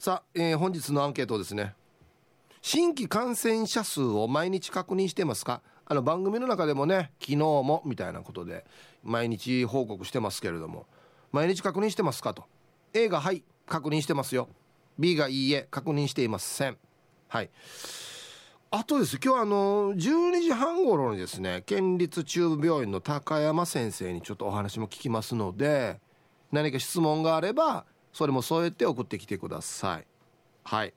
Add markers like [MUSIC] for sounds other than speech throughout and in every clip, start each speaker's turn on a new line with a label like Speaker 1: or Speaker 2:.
Speaker 1: さあ、えー、本日のアンケートですね。新規感染者数を毎日確認してますか？あの番組の中でもね昨日もみたいなことで毎日報告してますけれども。毎日確認してますかと。A がはい確認してますよ。B がいいえ確認していません。はい。あとです。今日あの12時半頃にですね県立中部病院の高山先生にちょっとお話も聞きますので何か質問があればそれも添えて送ってきてください。はい。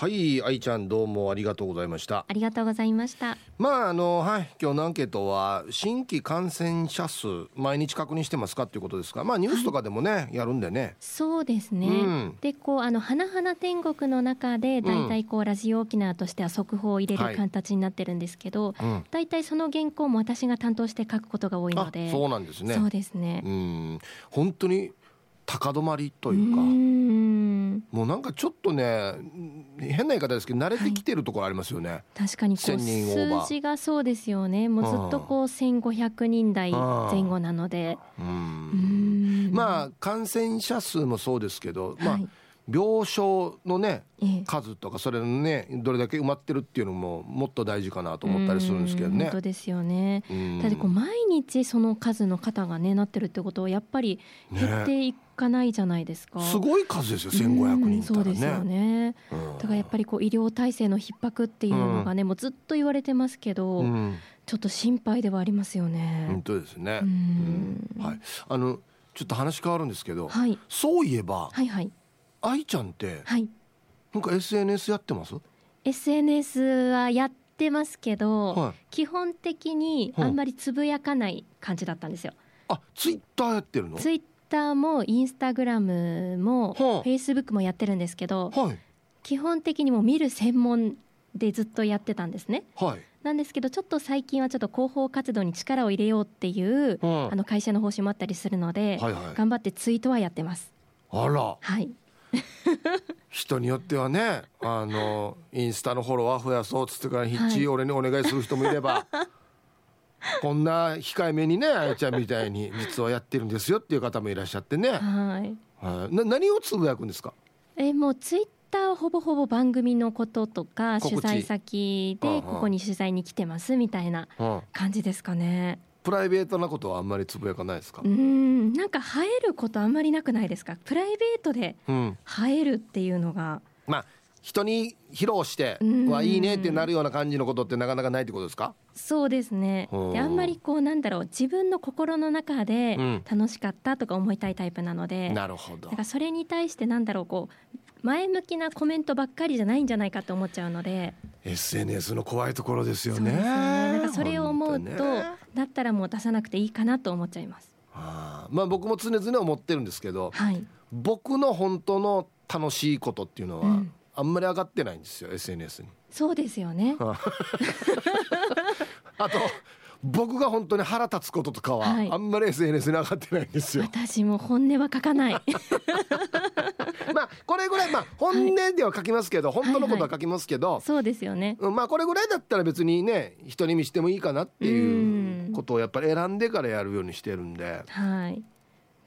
Speaker 1: はい愛ちゃんどうもありがとうございました。
Speaker 2: ありがとうございました。
Speaker 1: まああのはい今日のアンケートは新規感染者数毎日確認してますかっていうことですがまあニュースとかでもね、はい、やるんでね。
Speaker 2: そうですね、うん、でこうあの花々天国の中でだいたいこう、ラジオ沖縄としては速報を入れる形になってるんですけど、だい。たいその原稿も私が担当して書くことが多いので
Speaker 1: そうなんですね。
Speaker 2: そうですね。
Speaker 1: うん。本当に高止まりというか。もうなんかちょっとね変な言い方ですけど慣れてきてるところありますよね、はい、
Speaker 2: 確かにこう数字がそうですよね。もうずっとこう1500人台前後なので。
Speaker 1: まあ感染者数もそうですけど、まあ、病床のね、数とかそれのねどれだけ埋まってるっていうのももっと大事かなと思ったりするんですけどね。
Speaker 2: 本当ですよね。だってこう毎日その数の方がねなってるってことはやっぱり減っていかないじゃないですか。
Speaker 1: ね、すごい数ですよ1500人、ね、
Speaker 2: そうですよね。だからやっぱりこう医療体制の逼迫っていうのがね、もうずっと言われてますけど、ちょっと心配ではありますよね。
Speaker 1: 本当ですね。はい。あのちょっと話変わるんですけど、はい、そういえば、はいはい。愛ちゃんってはい。なんか SNS やってます
Speaker 2: ？SNS はやってますけど、はい、基本的にあんまりつぶやかない感じだったんですよ、
Speaker 1: あツイッターやってるの？
Speaker 2: ツイッターもインスタグラムも、フェイスブックもやってるんですけど、はい、基本的にも見る専門でずっとやってたんですね、はい、なんですけどちょっと最近はちょっと広報活動に力を入れようっていう、うん、あの会社の方針もあったりするので、はいはい、頑張ってツイートはやってます。
Speaker 1: あら。
Speaker 2: はい。[LAUGHS]
Speaker 1: 人によってはねあのインスタのフォロワー増やそうっつってからヒッチ俺にお願いする人もいれば、はい、[LAUGHS] こんな控えめにねあやちゃんみたいに実はやってるんですよっていう方もいらっしゃってね、はい。はい、な何をつぶやくんですか？
Speaker 2: えもうツイッターほぼほぼ番組のこととか取材先でここに取材に来てますみたいな感じですかね。
Speaker 1: プライベートなことはあんまりつぶやかないですか？
Speaker 2: うん。なんか映えることあんまりなくないですか？プライベートで映えるっていうのが、
Speaker 1: うん、まあ人に披露してはいいねってなるような感じのことってなかなかないってことですか？
Speaker 2: そうですね。であんまりこうなんだろう自分の心の中で楽しかったとか思いたいタイプなので、
Speaker 1: うん、なるほど。だから
Speaker 2: それに対してなんだろうこう前向きなコメントばっかりじゃないんじゃないかと思っちゃうので。
Speaker 1: SNS の怖いところですよね。
Speaker 2: ね。なんかそれを思うと、だったらもう出さなくていいかなと思っちゃいます。
Speaker 1: あまあ僕も常々思ってるんですけど、はい、僕の本当の楽しいことっていうのは、うん、あんまり上がってないんですよ SNS に。
Speaker 2: そうですよね。
Speaker 1: あ [LAUGHS] と僕が本当に腹立つこととかは、あんまり SNS に上がってないんですよ。
Speaker 2: 私も本音は書かない。[LAUGHS]
Speaker 1: まあこれぐらいまあ本音では書きますけど、はい、本当のことは書きますけど、はいはい、
Speaker 2: そうですよね。
Speaker 1: まあこれぐらいだったら別にね人に見してもいいかなっていうことをやっぱり選んでからやるようにしてるんで。
Speaker 2: はい。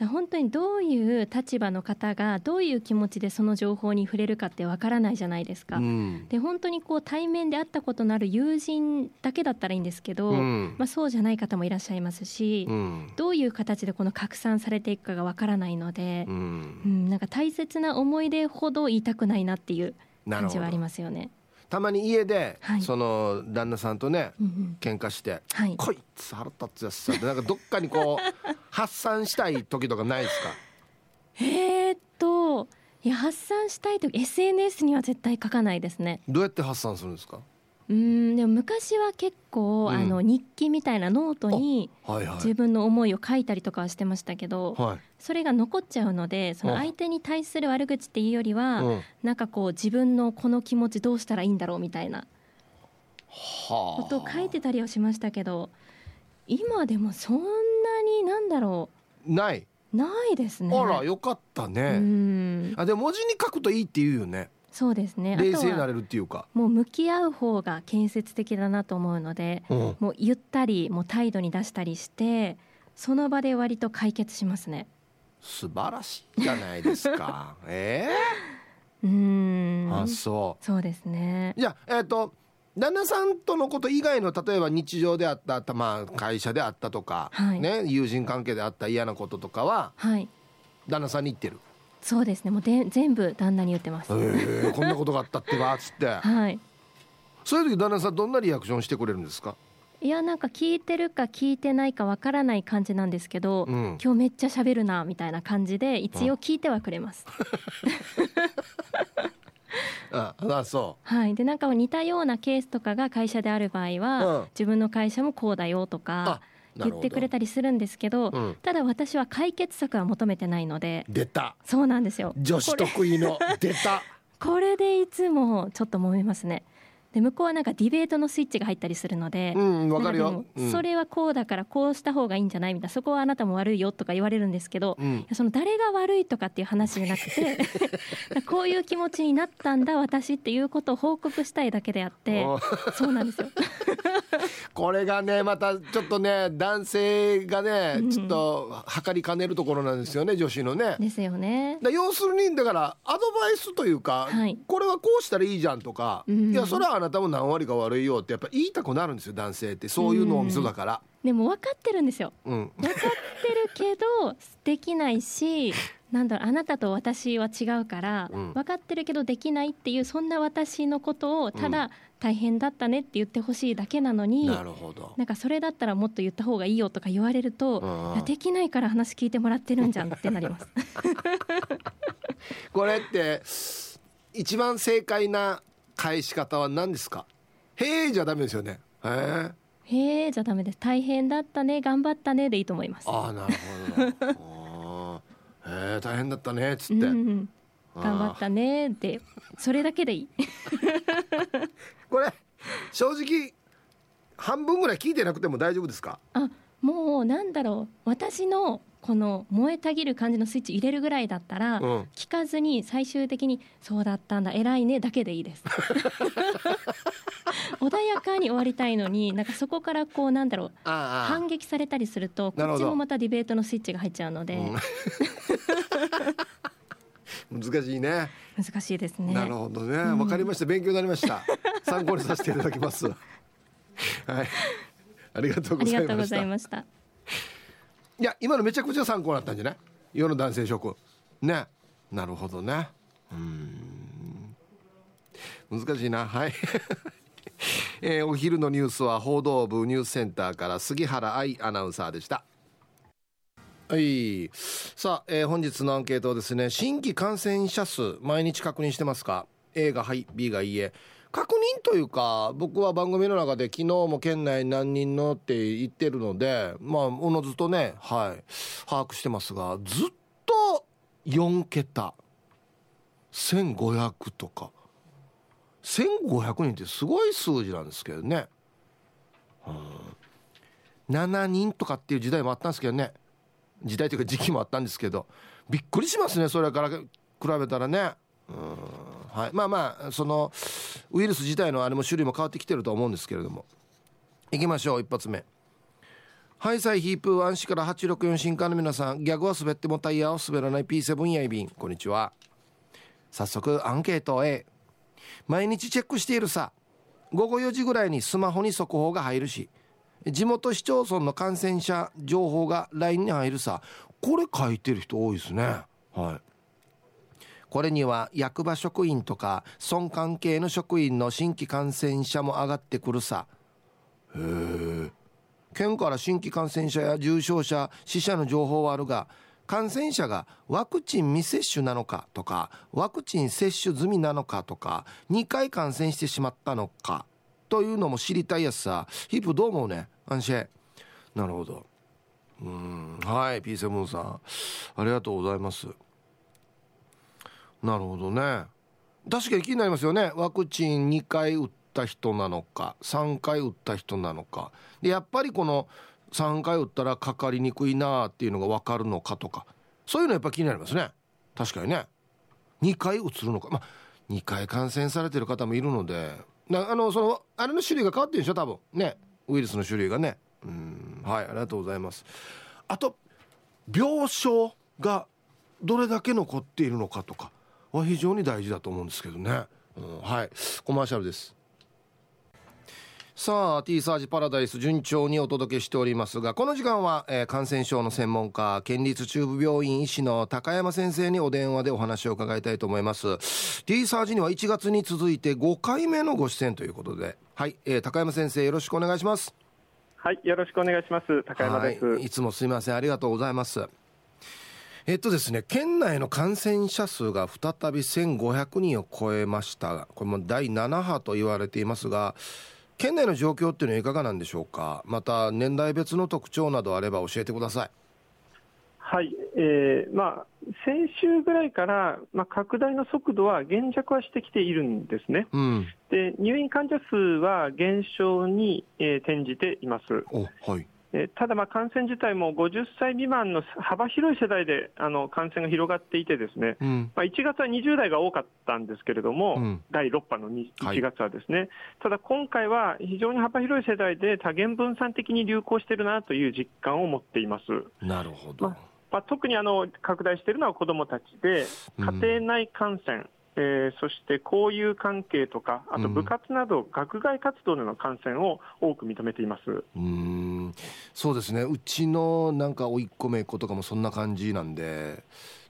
Speaker 2: 本当にどういう立場の方がどういう気持ちでその情報に触れるかってわからないじゃないですか。うん、で本当にこう対面で会ったことのある友人だけだったらいいんですけど、うん、まあ、そうじゃない方もいらっしゃいますし、うん、どういう形でこの拡散されていくかがわからないので、うんなんか大切な思い出ほど言いたくないなっていう感じはありますよね。
Speaker 1: たまに家で、はい、その旦那さんとね、うんうん、喧嘩して「はい、こいつ腹立つやつさ」ってなんかどっかにこう [LAUGHS] 発散したい時とかないですか？
Speaker 2: えー、っといや発散したい時 SNS には絶対書かないですね。
Speaker 1: どうやって発散するんですか？
Speaker 2: うんでも昔は結構、うん、あの日記みたいなノートに自分の思いを書いたりとかはしてましたけど、はい、それが残っちゃうのでその相手に対する悪口っていうよりは、うん、なんかこう自分のこの気持ちどうしたらいいんだろうみたいなことを書いてたりはしましたけど今でもそんなになんだろ
Speaker 1: う。ない。
Speaker 2: ないですね。
Speaker 1: あらよかったね。あでも文字に書くといいって言うよね
Speaker 2: そうですね。
Speaker 1: 冷静になれるっていうか。
Speaker 2: もう向き合う方が建設的だなと思うので、うん、もう言ったりもう態度に出したりしてその場で割と解決しますね。
Speaker 1: 素晴らしいじゃないですか。[LAUGHS] え？えーあそ
Speaker 2: う。そうですね。
Speaker 1: じゃあえっ、ー、と旦那さんとのこと以外の例えば日常であったまあ、会社であったとか、はい、ね、友人関係であった嫌なこととかは、はい、旦那さんに言ってる
Speaker 2: そうですね。もうで全部旦那に言ってます、
Speaker 1: えー、こんなことがあったってばっつって。[LAUGHS] はい。そういう時旦那さんどんなリアクションしてくれるんですか？
Speaker 2: いやなんか聞いてるか聞いてないかわからない感じなんですけど、うん、今日めっちゃ喋るなみたいな感じで一応聞いてはくれます。[LAUGHS]
Speaker 1: ああそ
Speaker 2: う。はい。でなんか似たようなケースとかが会社である場合は、うん、自分の会社もこうだよとか言ってくれたりするんですけど、うん、ただ私は解決策は求めてないので。
Speaker 1: 出た。
Speaker 2: そうなんですよ。
Speaker 1: 女子得意の出た。
Speaker 2: これでいつもちょっと揉めますねで向こうはなんかディベートのスイッチが入ったりするので、
Speaker 1: うん、わかるよ、
Speaker 2: それはこうだからこうした方がいいんじゃない？みたいなそこはあなたも悪いよとか言われるんですけど、うん、その誰が悪いとかっていう話じゃなくて [LAUGHS] こういう気持ちになったんだ私っていうことを報告したいだけであってそうなんですよ。[LAUGHS]
Speaker 1: これがねまたちょっとね男性がね、ちょっと測りかねるところなんですよね女子のね。
Speaker 2: ですよね。
Speaker 1: 要するにだからアドバイスというか、はい、これはこうしたらいいじゃんとか、うん、いやそれはあなたも何割か悪いよってやっぱ言いたくなるんですよ男性って。そういうのをみそだから。
Speaker 2: でも分かってるんですよ。うん、分かってるけどできないし [LAUGHS] なんだろうあなたと私は違うから、うん、分かってるけどできないっていうそんな私のことをただ、大変だったねって言ってほしいだけなのに
Speaker 1: なるほど。
Speaker 2: なんかそれだったらもっと言った方がいいよとか言われると、うん、できないから話聞いてもらってるんじゃんってなります。[LAUGHS]
Speaker 1: これって一番正解な返し方は何ですか？へえじゃダメですよね。へ
Speaker 2: えへえじゃダメです。大変だったね。頑張ったねでいいと思います。
Speaker 1: ああなるほどえー、大変だったねっつって、うん、
Speaker 2: 頑張ったねってそれだけでいい。[LAUGHS]
Speaker 1: これ正直半分ぐらい聞いてなくても大丈夫ですか？
Speaker 2: あもうなんだろう。私のこの燃えたぎる感じのスイッチ入れるぐらいだったら、うん、聞かずに最終的に「そうだったんだ。偉いね」だけでいいです。[LAUGHS] 穏やかに終わりたいのになんかそこからこうなんだろう反撃されたりするとこっちもまたディベートのスイッチが入っちゃうので、
Speaker 1: うん、[LAUGHS] 難しいね。
Speaker 2: 難しいですね。
Speaker 1: なるほどね。わ、うん、かりました。勉強になりました。参考にさせていただきます。はい。ありがとうございましたいや今のめちゃくちゃ参考になったんじゃない？世の男性諸君。ね。なるほどね。うん。難しいな。はい。[LAUGHS] えー、お昼のニュースは報道部ニュースセンターから杉原愛アナウンサーでした。はい。さあ、えー、本日のアンケートはですね新規感染者数毎日確認してますか？A がはい B がいいえ。確認というか僕は番組の中で昨日も県内何人のって言ってるのでまあおのずとねはい把握してますがずっと4桁。1500とか。1500人ってすごい数字なんですけどね、うん、7人とかっていう時代もあったんですけどね。時代というか時期もあったんですけど。びっくりしますねそれから比べたらね。うん。はい。まあまあそのウイルス自体のあれも種類も変わってきてると思うんですけれども。いきましょう一発目。ハイサイヒープー安市から864新刊の皆さんギャグは滑ってもタイヤを滑らない P7 やいびん。こんにちは。早速アンケート A 毎日チェックしているさ。午後4時ぐらいにスマホに速報が入るし。地元市町村の感染者情報が LINE に入るさ。これ書いてる人多いですね。はい。これには役場職員とか村関係の職員の新規感染者も上がってくるさ。へえ。県から新規感染者や重症者死者の情報はあるが感染者がワクチン未接種なのかとかワクチン接種済みなのかとか2回感染してしまったのかというのも知りたいやつさ。ヒップどう思うね？安心なるほど。うん。はい P7 さん。ありがとうございます。なるほどね。確かに気になりますよね。ワクチン2回打った人なのか3回打った人なのか。でやっぱりこの3回打ったらかかりにくいなっていうのが分かるのかとかそういうのやっぱ気になりますね。確かにね。2回うつるのか。まあ2回感染されてる方もいるのでなあのそのあれの種類が変わってるでしょ？多分。ね。ウイルスの種類がね。うん。はいありがとうございます。あと病床がどれだけ残っているのかとか。は非常に大事だと思うんですけどね。うん、はい。コマーシャルです。さあ T サージパラダイス順調にお届けしておりますがこの時間は、えー、感染症の専門家県立中部病院医師の高山先生にお電話でお話を伺いたいと思います。T サージには1月に続いて5回目のご出演ということではい、えー、高山先生よろしくお願いします。
Speaker 3: はいよろしくお願いします。高山です、は
Speaker 1: い、いつもすみません。ありがとうございますえっとですね、県内の感染者数が再び1500人を超えました。これも第7波と言われていますが、県内の状況っていうのはいかがなんでしょうか？また年代別の特徴などあれば教えてください。
Speaker 3: はい、えーまあ、先週ぐらいから、まあ、拡大の速度は減弱はしてきているんですね、うん、で入院患者数は減少に、えー、転じています。はい。えただ、感染自体も50歳未満の幅広い世代であの感染が広がっていて、ですね、うん、まあ、1月は20代が多かったんですけれども、うん、第6波の1月はですね、はい、ただ今回は非常に幅広い世代で多元分散的に流行しているなという実感を持っています。
Speaker 1: なるほど、
Speaker 3: ままあ、特にあの拡大しているのは子どもたちで、家庭内感染、うんえー、そして交友関係とか、あと部活など、学外活動での感染を多く認めています、
Speaker 1: うん、そうですね、うちのなんか、甥っ子、めいっ子とかもそんな感じなんで、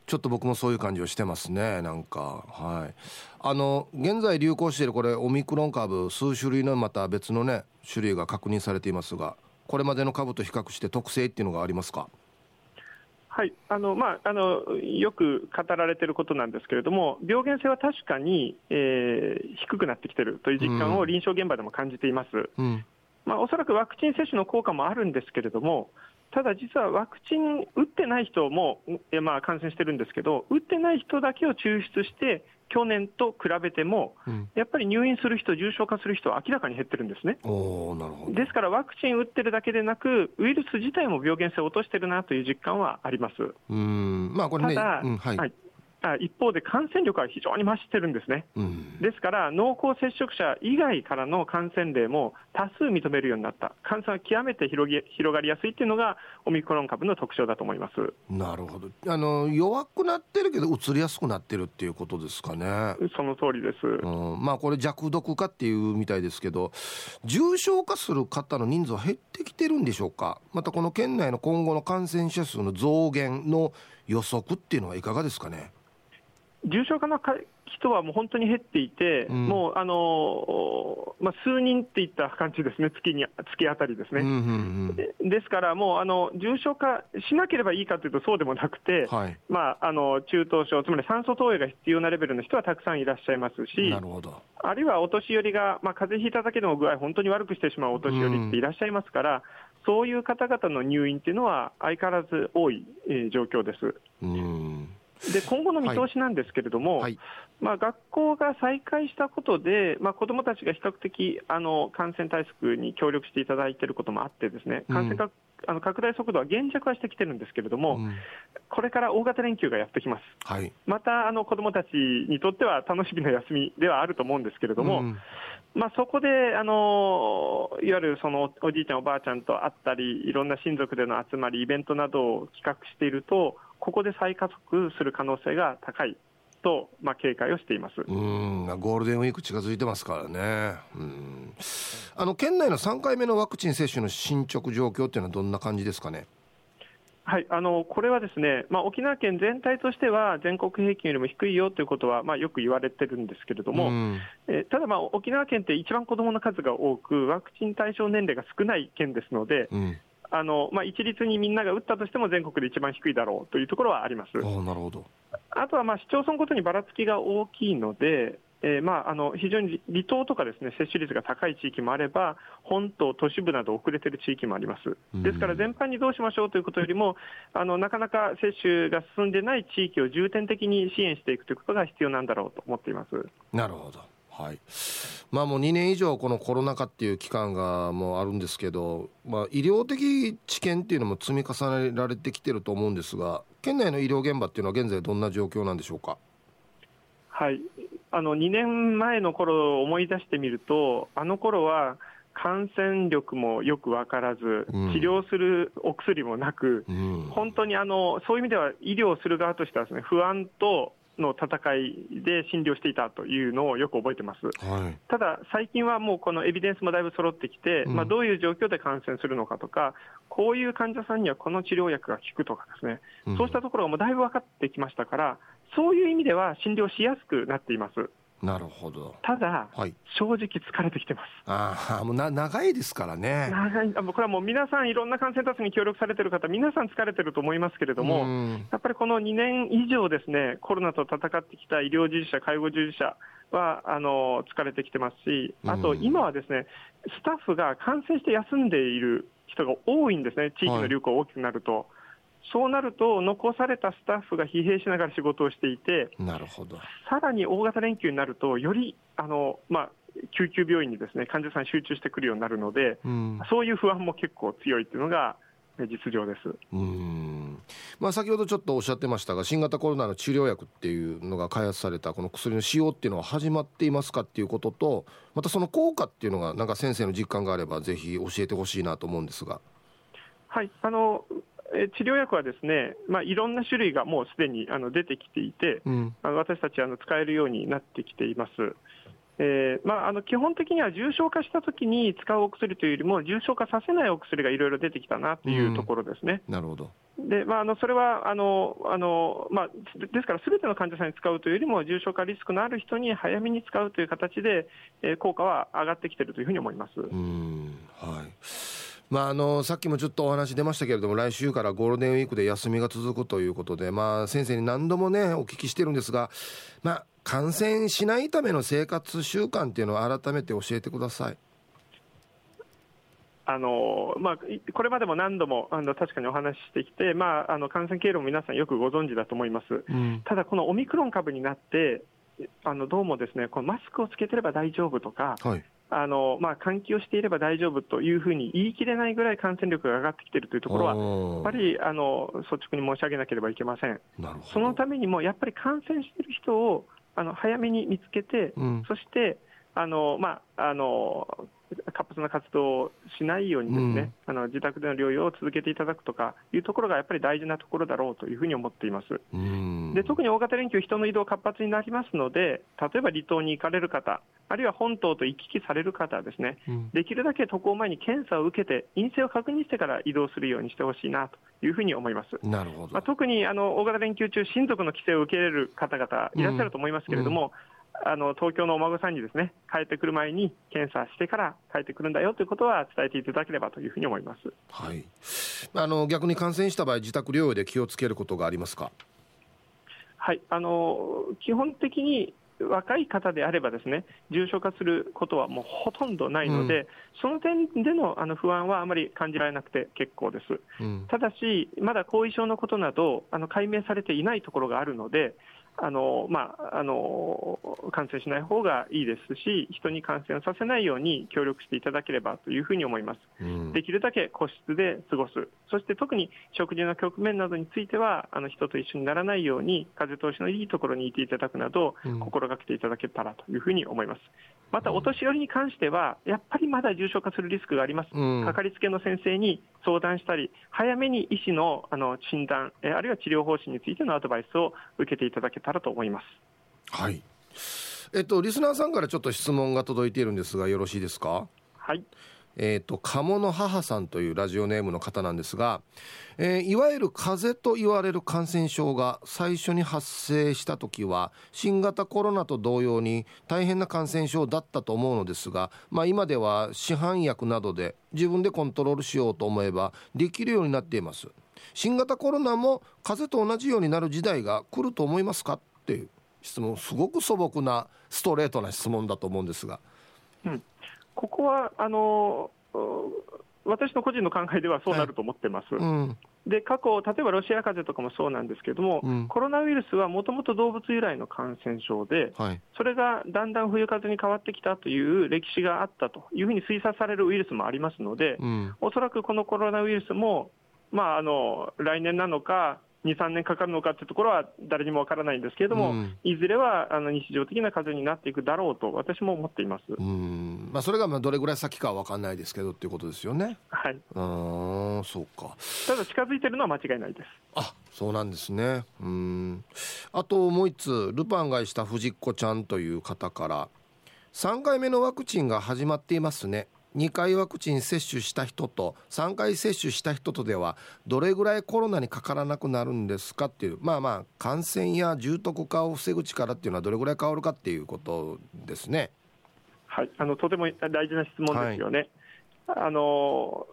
Speaker 1: ちょっと僕もそういう感じをしてますね、なんか、はい、あの現在流行しているこれ、オミクロン株、数種類のまた別のね、種類が確認されていますが、これまでの株と比較して特性っていうのがありますか？
Speaker 3: はい。あのまあ、あのよく語られていることなんですけれども、病原性は確かに、えー、低くなってきているという実感を臨床現場でも感じています、うん、まあ、おそらくワクチン接種の効果もあるんですけれども、ただ実はワクチン打ってない人も、えまあ、感染してるんですけど、打ってない人だけを抽出して、去年と比べても、うん、やっぱり入院する人、重症化する人は明らかに減ってるんですね。ですからワクチン打ってるだけでなく、ウイルス自体も病原性を落としてるなという実感はあります。
Speaker 1: うん。まあ、これね、
Speaker 3: ただ、うんはい、はい一方で感染力は非常に増してるんですね、うん、ですから濃厚接触者以外からの感染例も多数認めるようになった、感染は極めて広げ広がりやすいというのが、オミクロン株の特徴だと思います。
Speaker 1: なるほど。あの、弱くなってるけど、うつりやすくなってるっていうことですかね。
Speaker 3: その通りです、
Speaker 1: うん、まあ、これ、弱毒化っていうみたいですけど、重症化する方の人数は減ってきてるんでしょうか、またこの県内の今後の感染者数の増減の予測っていうのはいかがですかね。
Speaker 3: 重症化の人はもう本当に減っていて、うん、もうあの、まあ、数人っていった感じですね、月に月あたりですね、うんうんうん、ですから、もうあの重症化しなければいいかというと、そうでもなくて、はい、まあ、あの中等症、つまり酸素投与が必要なレベルの人はたくさんいらっしゃいますし、
Speaker 1: なるほど。
Speaker 3: あるいはお年寄りが、まあ、風邪ひいただけでも具合、本当に悪くしてしまうお年寄りっていらっしゃいますから、うん、そういう方々の入院っていうのは、相変わらず多い、えー、状況です。うんで今後の見通しなんですけれども、はい、まあ、学校が再開したことで、まあ、子どもたちが比較的あの感染対策に協力していただいていることもあって、ですね感染が、うん、あの拡大速度は減弱はしてきてるんですけれども、うん、これから大型連休がやってきます、はい、またあの子どもたちにとっては楽しみな休みではあると思うんですけれども、うん。まあ、そこで、あのいわゆるそのおじいちゃん、おばあちゃんと会ったり、いろんな親族での集まり、イベントなどを企画していると、ここで再加速する可能性が高いと、まあ、警戒をしています。
Speaker 1: うん。ゴールデンウィーク近づいてますからね。うん。あの県内の3回目のワクチン接種の進捗状況っていうのはどんな感じですかね？
Speaker 3: はい。あのこれはですね、まあ、沖縄県全体としては全国平均よりも低いよということは、まあ、よく言われてるんですけれども、うん、えただ、まあ、沖縄県って一番子どもの数が多く、ワクチン対象年齢が少ない県ですので、うんあのまあ、一律にみんなが打ったとしても全国で一番低いだろうというところはあります。
Speaker 1: なるほど
Speaker 3: あとはまあ市町村ごとにばらつきが大きいので、えー、まああの非常に離島とかですね接種率が高い地域もあれば、本島、都市部など遅れている地域もあります。ですから全般にどうしましょうということよりも、あのなかなか接種が進んでない地域を重点的に支援していくということが必要なんだろうと思っています。
Speaker 1: なるほどはい、まあもう2年以上このコロナ禍っていう期間がもうあるんですけど、まあ、医療的知見っていうのも積み重ねられてきてると思うんですが県内の医療現場っていうのは現在どんな状況なんでしょうか？
Speaker 3: はい。あの2年前の頃を思い出してみるとあの頃は感染力もよく分からず、治療するお薬もなく、うん、本当にあのそういう意味では医療する側としてはです、ね、不安との戦いで診療していたというのをよく覚えてます、はい、ただ、最近はもうこのエビデンスもだいぶ揃ってきて、うん、まあ、どういう状況で感染するのかとか、こういう患者さんにはこの治療薬が効くとかですね、うん、そうしたところがもうだいぶ分かってきましたから、そういう意味では診療しやすくなっています。
Speaker 1: なるほど。
Speaker 3: ただ、はい、正直疲れてきてます。
Speaker 1: ああもうな長いですからね。
Speaker 3: 長い。あこれはもう皆さんいろんな感染対策に協力されてる方皆さん疲れてると思いますけれどもやっぱりこの2年以上ですねコロナと戦ってきた医療従事者介護従事者はあの疲れてきてますしあと今はですねスタッフが感染して休んでいる人が多いんですね。地域の流行が大きくなると。はいそうなると、残されたスタッフが疲弊しながら仕事をしていて、
Speaker 1: なるほど。
Speaker 3: さらに大型連休になると、よりあの、まあ、救急病院にですね患者さん集中してくるようになるので、うん、そういう不安も結構強いっていうのが、実情です。うん。
Speaker 1: まあ、先ほどちょっとおっしゃってましたが新型コロナの治療薬っていうのが開発されたこの薬の使用っていうのは始まっていますかっていうこととまたその効果っていうのがなんか先生の実感があればぜひ教えてほしいなと思うんですが。
Speaker 3: はい。あの治療薬はですね、まあ、いろんな種類がもうすでにあの出てきていて、うん、私たちあの使えるようになってきています。えーまあ、あの基本的には重症化したときに使うお薬というよりも、重症化させないお薬がいろいろ出てきたなというところですね。
Speaker 1: うん、なるほど
Speaker 3: でまあ、あのそれはあのあの、まあ、ですから、すべての患者さんに使うというよりも、重症化リスクのある人に早めに使うという形で、えー、効果は上がってきているというふうに思います。
Speaker 1: うんはいまあ、あのさっきもちょっとお話出ましたけれども来週からゴールデンウィークで休みが続くということで、まあ、先生に何度もねお聞きしてるんですが、まあ、感染しないための生活習慣っていうのを改めて教えてください。
Speaker 3: あのまあ、これまでも何度もあの確かにお話ししてきて、まあ、あの感染経路も皆さんよくご存知だと思います、うん、ただ、このオミクロン株になって、あのどうもですねこのマスクをつけてれば大丈夫とか、はい、あのまあ、換気をしていれば大丈夫というふうに言い切れないぐらい感染力が上がってきているというところは、やっぱりあの率直に申し上げなければいけません。そのためにも、やっぱり感染している人をあの早めに見つけて、うん、そしてあの、まあ、あの活発な活動をしないようにですね、うん、あの自宅での療養を続けていただくとかいうところがやっぱり大事なところだろうというふうに思っています。で特に大型連休、人の移動活発になりますので、例えば離島に行かれる方、あるいは本島と行き来される方はですね、うん、できるだけ渡航前に検査を受けて、陰性を確認してから移動するようにしてほしいなというふうに思います。
Speaker 1: なるほど。
Speaker 3: まあ、特にあの大型連休中、親族の帰省を受け入れる方々いらっしゃると思いますけれども、うんあの東京のお孫さんにですね帰ってくる前に検査してから帰ってくるんだよということは伝えていただければというふうに思います、
Speaker 1: はい、あの逆に感染した場合、自宅療養で気をつけることがありますか？
Speaker 3: はい。あの基本的に若い方であればですね重症化することはもうほとんどないので、うん、その点でのあの不安はあまり感じられなくて結構です、うん、ただし、まだ後遺症のことなどあの解明されていないところがあるので、あのまあ、あの感染しない方がいいですし、人に感染させないように協力していただければというふうに思います。うん、できるだけ個室で過ごす、そして特に食事の局面などについては、あの人と一緒にならないように、風通しのいいところにいていただくなど、心がけていただけたらというふうに思います。また、お年寄りに関しては、やっぱりまだ重症化するリスクがあります。うん、かかりつけの先生に相談したり、早めに医師のあの診断、あるいは治療方針についてのアドバイスを受けていただけたらと思います。
Speaker 1: はい。えっと、リスナーさんからちょっと質問が届いているんですが、よろしいですか？
Speaker 3: はい。
Speaker 1: えーと、鴨の母さんというラジオネームの方なんですが、えー、いわゆる風邪と言われる感染症が最初に発生した時は新型コロナと同様に大変な感染症だったと思うのですが、まあ、今では市販薬などで自分でコントロールしようと思えばできるようになっています新型コロナも風邪と同じようになる時代が来ると思いますか？っていう質問。すごく素朴なストレートな質問だと思うんですが。
Speaker 3: うん。ここはあの私の個人の考えではそうなると思ってます。はい。うん、で過去、例えばロシア風邪とかもそうなんですけれども、うん、コロナウイルスはもともと動物由来の感染症で、はい、それがだんだん冬風邪に変わってきたという歴史があったというふうに推察されるウイルスもありますので、うん、おそらくこのコロナウイルスも、まあ、あの来年なのか、2、3年かかるのかというところは誰にもわからないんですけれども、うん、いずれはあの日常的な風邪になっていくだろうと、私も思っています。
Speaker 1: うん。まあそれがまあどれぐらい先かは分かんないですけどっていうことですよね。
Speaker 3: はい。
Speaker 1: うんそうか。
Speaker 3: ただ近づいてるのは間違いないです。
Speaker 1: あそうなんですね。うん。あともう一つルパンがした藤子ちゃんという方から3回目のワクチンが始まっていますね2回ワクチン接種した人と3回接種した人とではどれぐらいコロナにかからなくなるんですかっていうまあまあ感染や重篤化を防ぐ力っていうのはどれぐらい変わるかっていうことですね。
Speaker 3: はい、あのとても大事な質問ですよね。はい、あの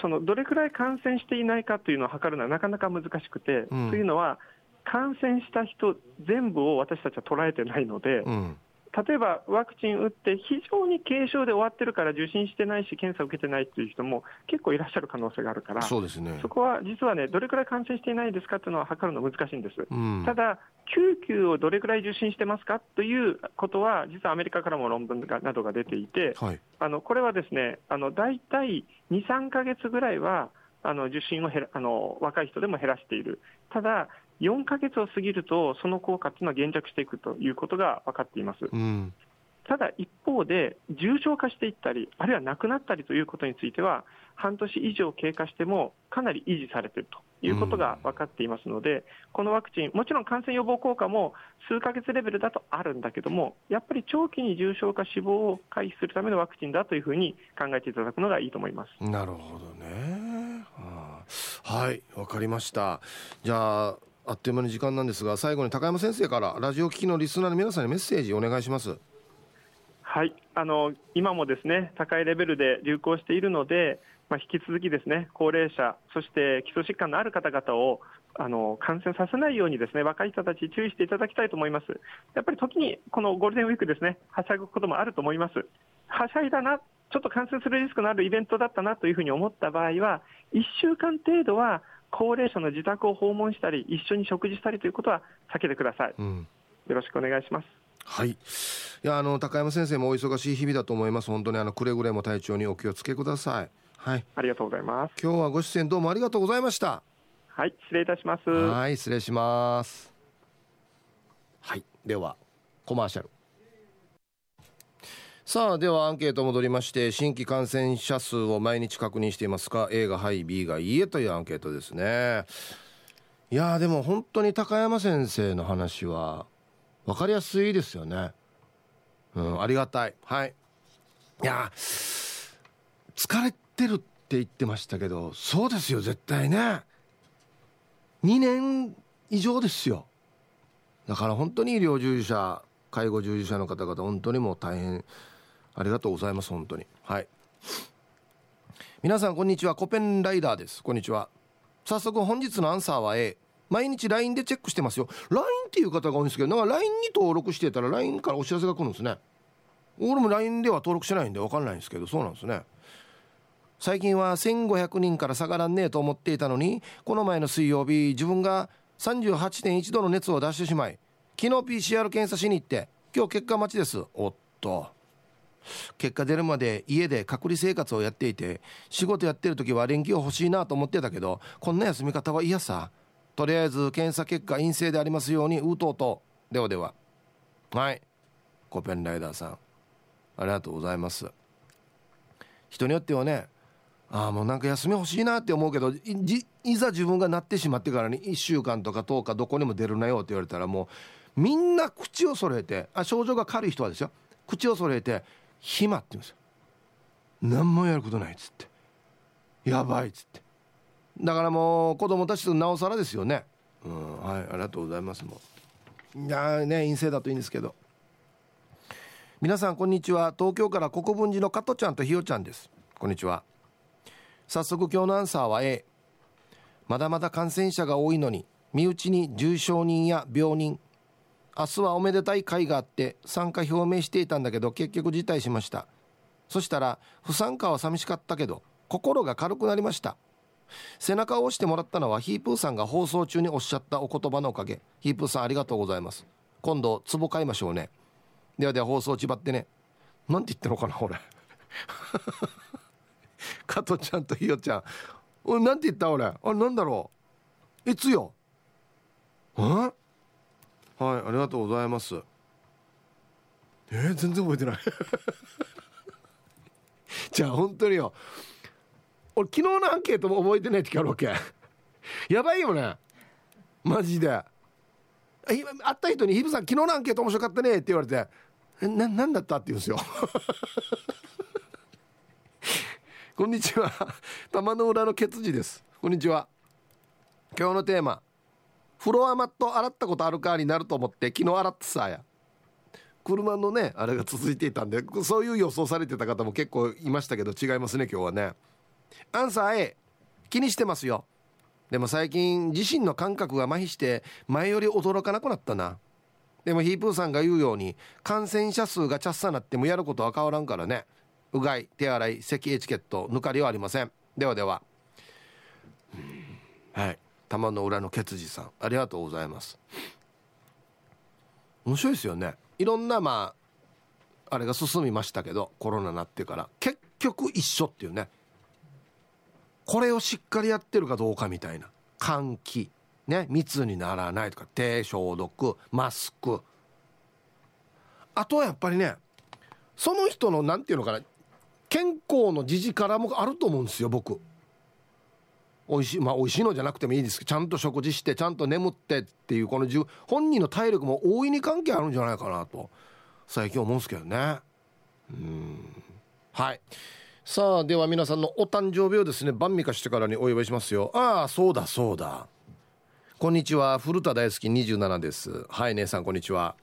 Speaker 3: そのどれくらい感染していないかというのを測るのはなかなか難しくて、うん、というのは感染した人全部を私たちは捉えてないので、うん例えばワクチン打って非常に軽症で終わってるから受診してないし検査を受けてないっていう人も結構いらっしゃる可能性があるから
Speaker 1: そうです、ね、
Speaker 3: そこは実はねどれくらい感染していないですかっていうのは測るの難しいんです、うん、ただ救急をどれくらい受診してますかということは実はアメリカからも論文がなどが出ていて、はい、あのこれはですねあの大体2、3か月ぐらいはあの受診を減らあの若い人でも減らしている、ただ、4ヶ月を過ぎると、その効果というのは減弱していくということが分かっています。うんただ一方で、重症化していったり、あるいは亡くなったりということについては、半年以上経過しても、かなり維持されているということが分かっていますので、このワクチン、もちろん感染予防効果も数ヶ月レベルだとあるんだけども、やっぱり長期に重症化、死亡を回避するためのワクチンだというふうに考えていただくのがいいと思います
Speaker 1: なるほどね。はい、わかりました。じゃああっという間に時間なんですが最後に高山先生からラジオ機器のリスナーの皆さんにメッセージお願いします。
Speaker 3: はいあの今もですね高いレベルで流行しているので、まあ、引き続きですね高齢者、そして基礎疾患のある方々をあの感染させないようにですね若い人たち注意していただきたいと思います。やっぱり時にこのゴールデンウィークですねはしゃぐこともあると思います。はしゃいだな、ちょっと感染するリスクのあるイベントだったなというふうに思った場合は1週間程度は高齢者の自宅を訪問したり一緒に食事したりということは避けてください。うん、よろしくお願いします。
Speaker 1: はい。いや、あの高山先生もお忙しい日々だと思います。本当にあのくれぐれも体調にお気をつけください。はい。
Speaker 3: ありがとうございます。
Speaker 1: 今日はご出演どうもありがとうございました。
Speaker 3: はい、失礼いたします。
Speaker 1: はい、失礼します。はい、ではコマーシャル。さあではアンケート戻りまして新規感染者数を毎日確認していますか？A がはい B がいいえというアンケートですね。いやでも本当に高山先生の話は分かりやすいですよね。うんありがたい。はい。いや疲れてるって言ってましたけどそうですよ絶対ね。2年以上ですよ。だから本当に医療従事者介護従事者の方々本当にもう大変ありがとうございます本当に。はい。皆さんこんにちは。コペンライダーです。こんにちは。早速本日のアンサーは A 毎日 LINE でチェックしてますよ。LINE っていう方が多いんですけどなんか LINE に登録してたら LINE からお知らせが来るんですね。俺も LINE では登録してないんで分かんないんですけどそうなんですね。最近は1500人から下がらんねえと思っていたのにこの前の水曜日自分が38.1度の熱を出してしまい昨日 PCR 検査しに行って今日結果待ちです。おっと。結果出るまで家で隔離生活をやっていて仕事やってる時は連休欲しいなと思ってたけどこんな休み方は嫌さ。とりあえず検査結果陰性でありますようにうとうと。ではでは。はい。コペンライダーさん。ありがとうございます。人によってはねああもうなんか休み欲しいなって思うけどいざ自分がなってしまってからに1週間とか10日どこにも出るなよって言われたらもうみんな口を揃えてあ症状が軽い人はですよ。口を揃えて暇って言うんですよ。何もやることないっつって。やばいっつって。だからもう子供たちとなおさらですよね。うんはいありがとうございますもう。いやね陰性だといいんですけど。皆さんこんにちは。東京から国分寺の加トちゃんとひよちゃんです。こんにちは。早速今日のアンサーは A まだまだ感染者が多いのに身内に重症人や病人明日はおめでたい会があって参加表明していたんだけど結局辞退しました。そしたら不参加は寂しかったけど心が軽くなりました。背中を押してもらったのはヒープーさんが放送中におっしゃったお言葉のおかげ。ヒープーさんありがとうございます。今度壺買いましょうね。ではでは放送ちばってね。なんて言ったのかな俺。[LAUGHS] 加トちゃんとひよちゃん。俺なんて言った俺。あれなんだろう。いつよ。んはいありがとうございます。えー、全然覚えてない。[LAUGHS] じゃあ本当によ。俺昨日のアンケートも覚えてない時あるわけ。やばいよね。マジで。会った人に「ヒブさん昨日のアンケート面白かったね」って言われて「な何だった?」って言うんですよ。[LAUGHS] こんにちは。玉の裏のケツジです。こんにちは。今日のテーマフロアマット洗ったことあるかになると思って昨日洗ってさや。車のねあれが続いていたんでそういう予想されてた方も結構いましたけど違いますね今日はね。アンサー A 気にしてますよ。でも最近自身の感覚が麻痺して前より驚かなくなったな。でもヒープーさんが言うように感染者数がチャッサなってもやることは変わらんからね。うがい手洗い咳エチケット抜かりはありません。ではでは。はい。玉の裏のケツジさんありがとうございます。面白いですよね。いろんなまああれが進みましたけどコロナになってから。結局一緒っていうね。これをしっかりやってるかどうかみたいな。換気。ね。密にならないとか。手消毒。マスク。あとはやっぱりねその人の何て言うのかな。健康の時事からもあると思うんですよ僕。美味しいまあ美味しいのじゃなくてもいいです。けどちゃんと食事してちゃんと眠ってっていうこの自本人の体力も大いに関係あるんじゃないかなと最近思うんですけどね。うん。はい。さあでは皆さんのお誕生日をですね晩味化してからにお祝いしますよ。ああそうだそうだ。こんにちは。古田大好き27です。はい姉さんこんにちは。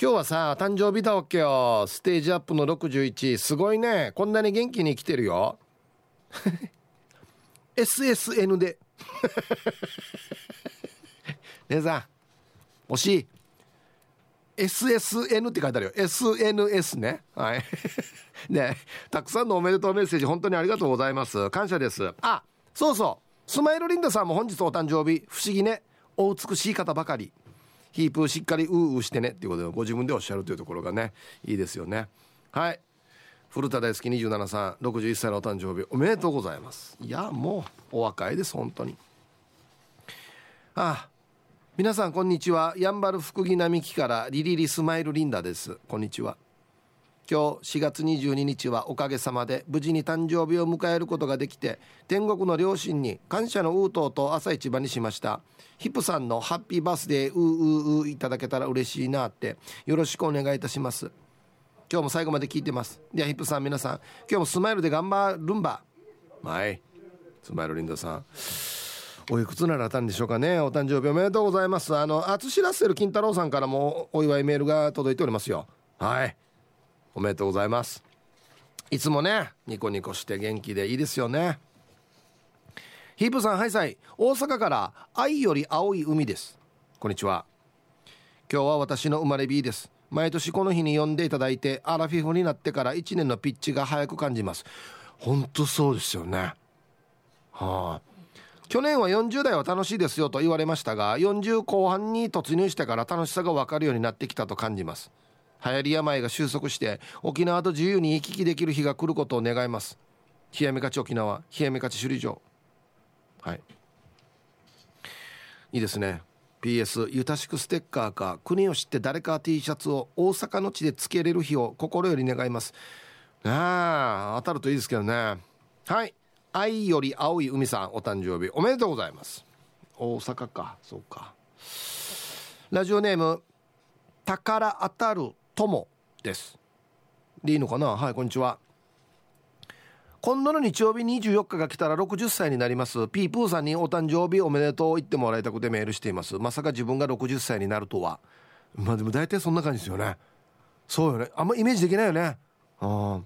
Speaker 1: 今日はさ誕生日だわけよ。ステージアップの61すごいね。こんなに元気に来てるよ。SSN で。[LAUGHS] 姉さん惜しい。SSN って書いてあるよ。SNS ね。はい。[LAUGHS] ね。たくさんのおめでとうメッセージ本当にありがとうございます。感謝です。あそうそう。スマイルリンダさんも本日お誕生日。不思議ね。お美しい方ばかり。ヒープしっかりううしてね。っていうことでご自分でおっしゃるというところがねいいですよね。はい。古田大好き27さん61歳のお誕生日おめでとうございます。いやもうお若いです本当に。ああ皆さんこんにちは。やんばる福木並木からリリリスマイルリンダです。こんにちは。今日4月22日はおかげさまで無事に誕生日を迎えることができて天国の両親に感謝のウートと朝一番にしました。ヒップさんのハッピーバースデーウーウーウーいただけたら嬉しいなってよろしくお願いいたします。今日も最後まで聞いてます。ではヒップさん皆さん今日もスマイルで頑張るんば。はい。スマイルリンダさん。おいくつならったんでしょうかね。お誕生日おめでとうございます。あの淳ラッセル金太郎さんからもお祝いメールが届いておりますよ。はい。おめでとうございます。いつもねニコニコして元気でいいですよね。ヒープさんはいさい大阪から愛より青い海です。こんにちは。今日は私の生まれ日です毎年この日に呼んでいただいてアラフィフになってから1年のピッチが早く感じます。本当そうですよね。はあ去年は40代は楽しいですよと言われましたが40後半に突入してから楽しさが分かるようになってきたと感じます。流行り病が収束して沖縄と自由に行き来できる日が来ることを願います。冷やめ勝ち沖縄冷やめ勝ち首里城。はい。いいですね。PS ゆたしくステッカーか国を知って誰か T シャツを大阪の地でつけれる日を心より願います。ああ当たるといいですけどね。はい。愛より青い海さんお誕生日おめでとうございます。大阪か。そうか。ラジオネーム宝当たる友です。でいいのかな？はいこんにちは。今度の日曜日24日が来たら60歳になります。ピープーさんにお誕生日おめでとう言ってもらいたくてメールしています。まさか自分が60歳になるとは。まあでも大体そんな感じですよね。そうよね。あんまイメージできないよね。あ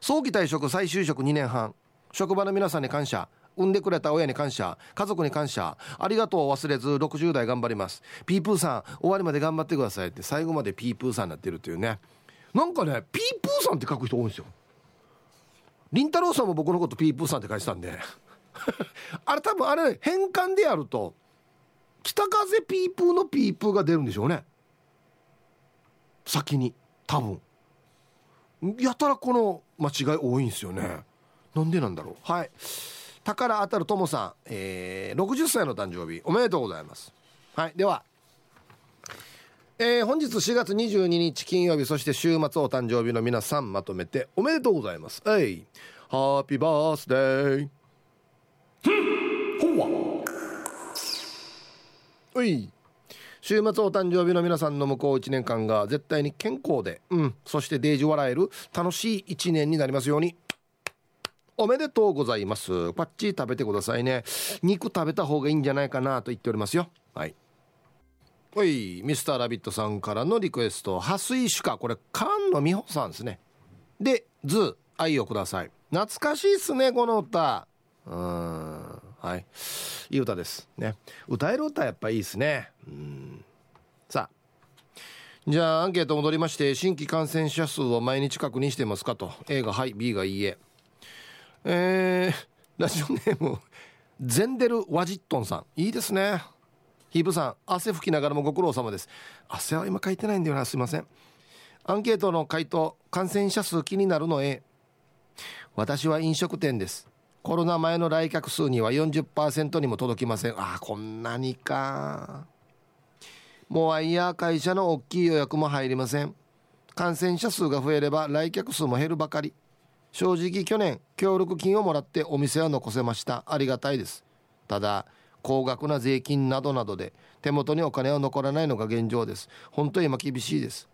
Speaker 1: 早期退職再就職2年半。職場の皆さんに感謝。産んでくれた親に感謝。家族に感謝。ありがとうを忘れず60代頑張ります。ピープーさん終わりまで頑張ってくださいって最後までピープーさんになってるっていうね。なんかねピープーさんって書く人多いんですよ。りんたろーさんも僕のことピープーさんって書いてたんで。[LAUGHS] あれ多分あれ変換でやると北風ピープーのピープーが出るんでしょうね。先に多分。やたらこの間違い多いんですよね。なんでなんだろう。はい。宝当たるともさん、えー、60歳の誕生日おめでとうございます。はい。ではえー、本日4月22日金曜日そして週末お誕生日の皆さんまとめておめでとうございます。えい。ハッピーバースデーほわおい。週末お誕生日の皆さんの向こう1年間が絶対に健康で、うん、そしてデージ笑える楽しい1年になりますように。おめでとうございます。パッチ食べてくださいね。肉食べた方がいいんじゃないかなと言っておりますよ。はいはいミスターラビットさんからのリクエスト「破水酒か」これ菅野美穂さんですね。で「図愛をください」懐かしいっすねこの歌。うん。はい。いい歌ですね。歌える歌やっぱいいですね。うん。さあ。じゃあアンケート戻りまして新規感染者数を毎日確認してますかと。A がはい B がいいえ。えー、ラジオネームゼンデル・ワジットンさん。いいですね。ヒブさん汗拭きながらもご苦労様です。汗は今書いてないんだよな。すいません。アンケートの回答感染者数気になるの A 私は飲食店です。コロナ前の来客数には40%にも届きません。あこんなにか。もうワイヤー会社の大きい予約も入りません。感染者数が増えれば来客数も減るばかり。正直去年協力金をもらってお店は残せました。ありがたいです。ただ高額な税金などなどで手元にお金は残らないのが現状です。本当に今厳しいです。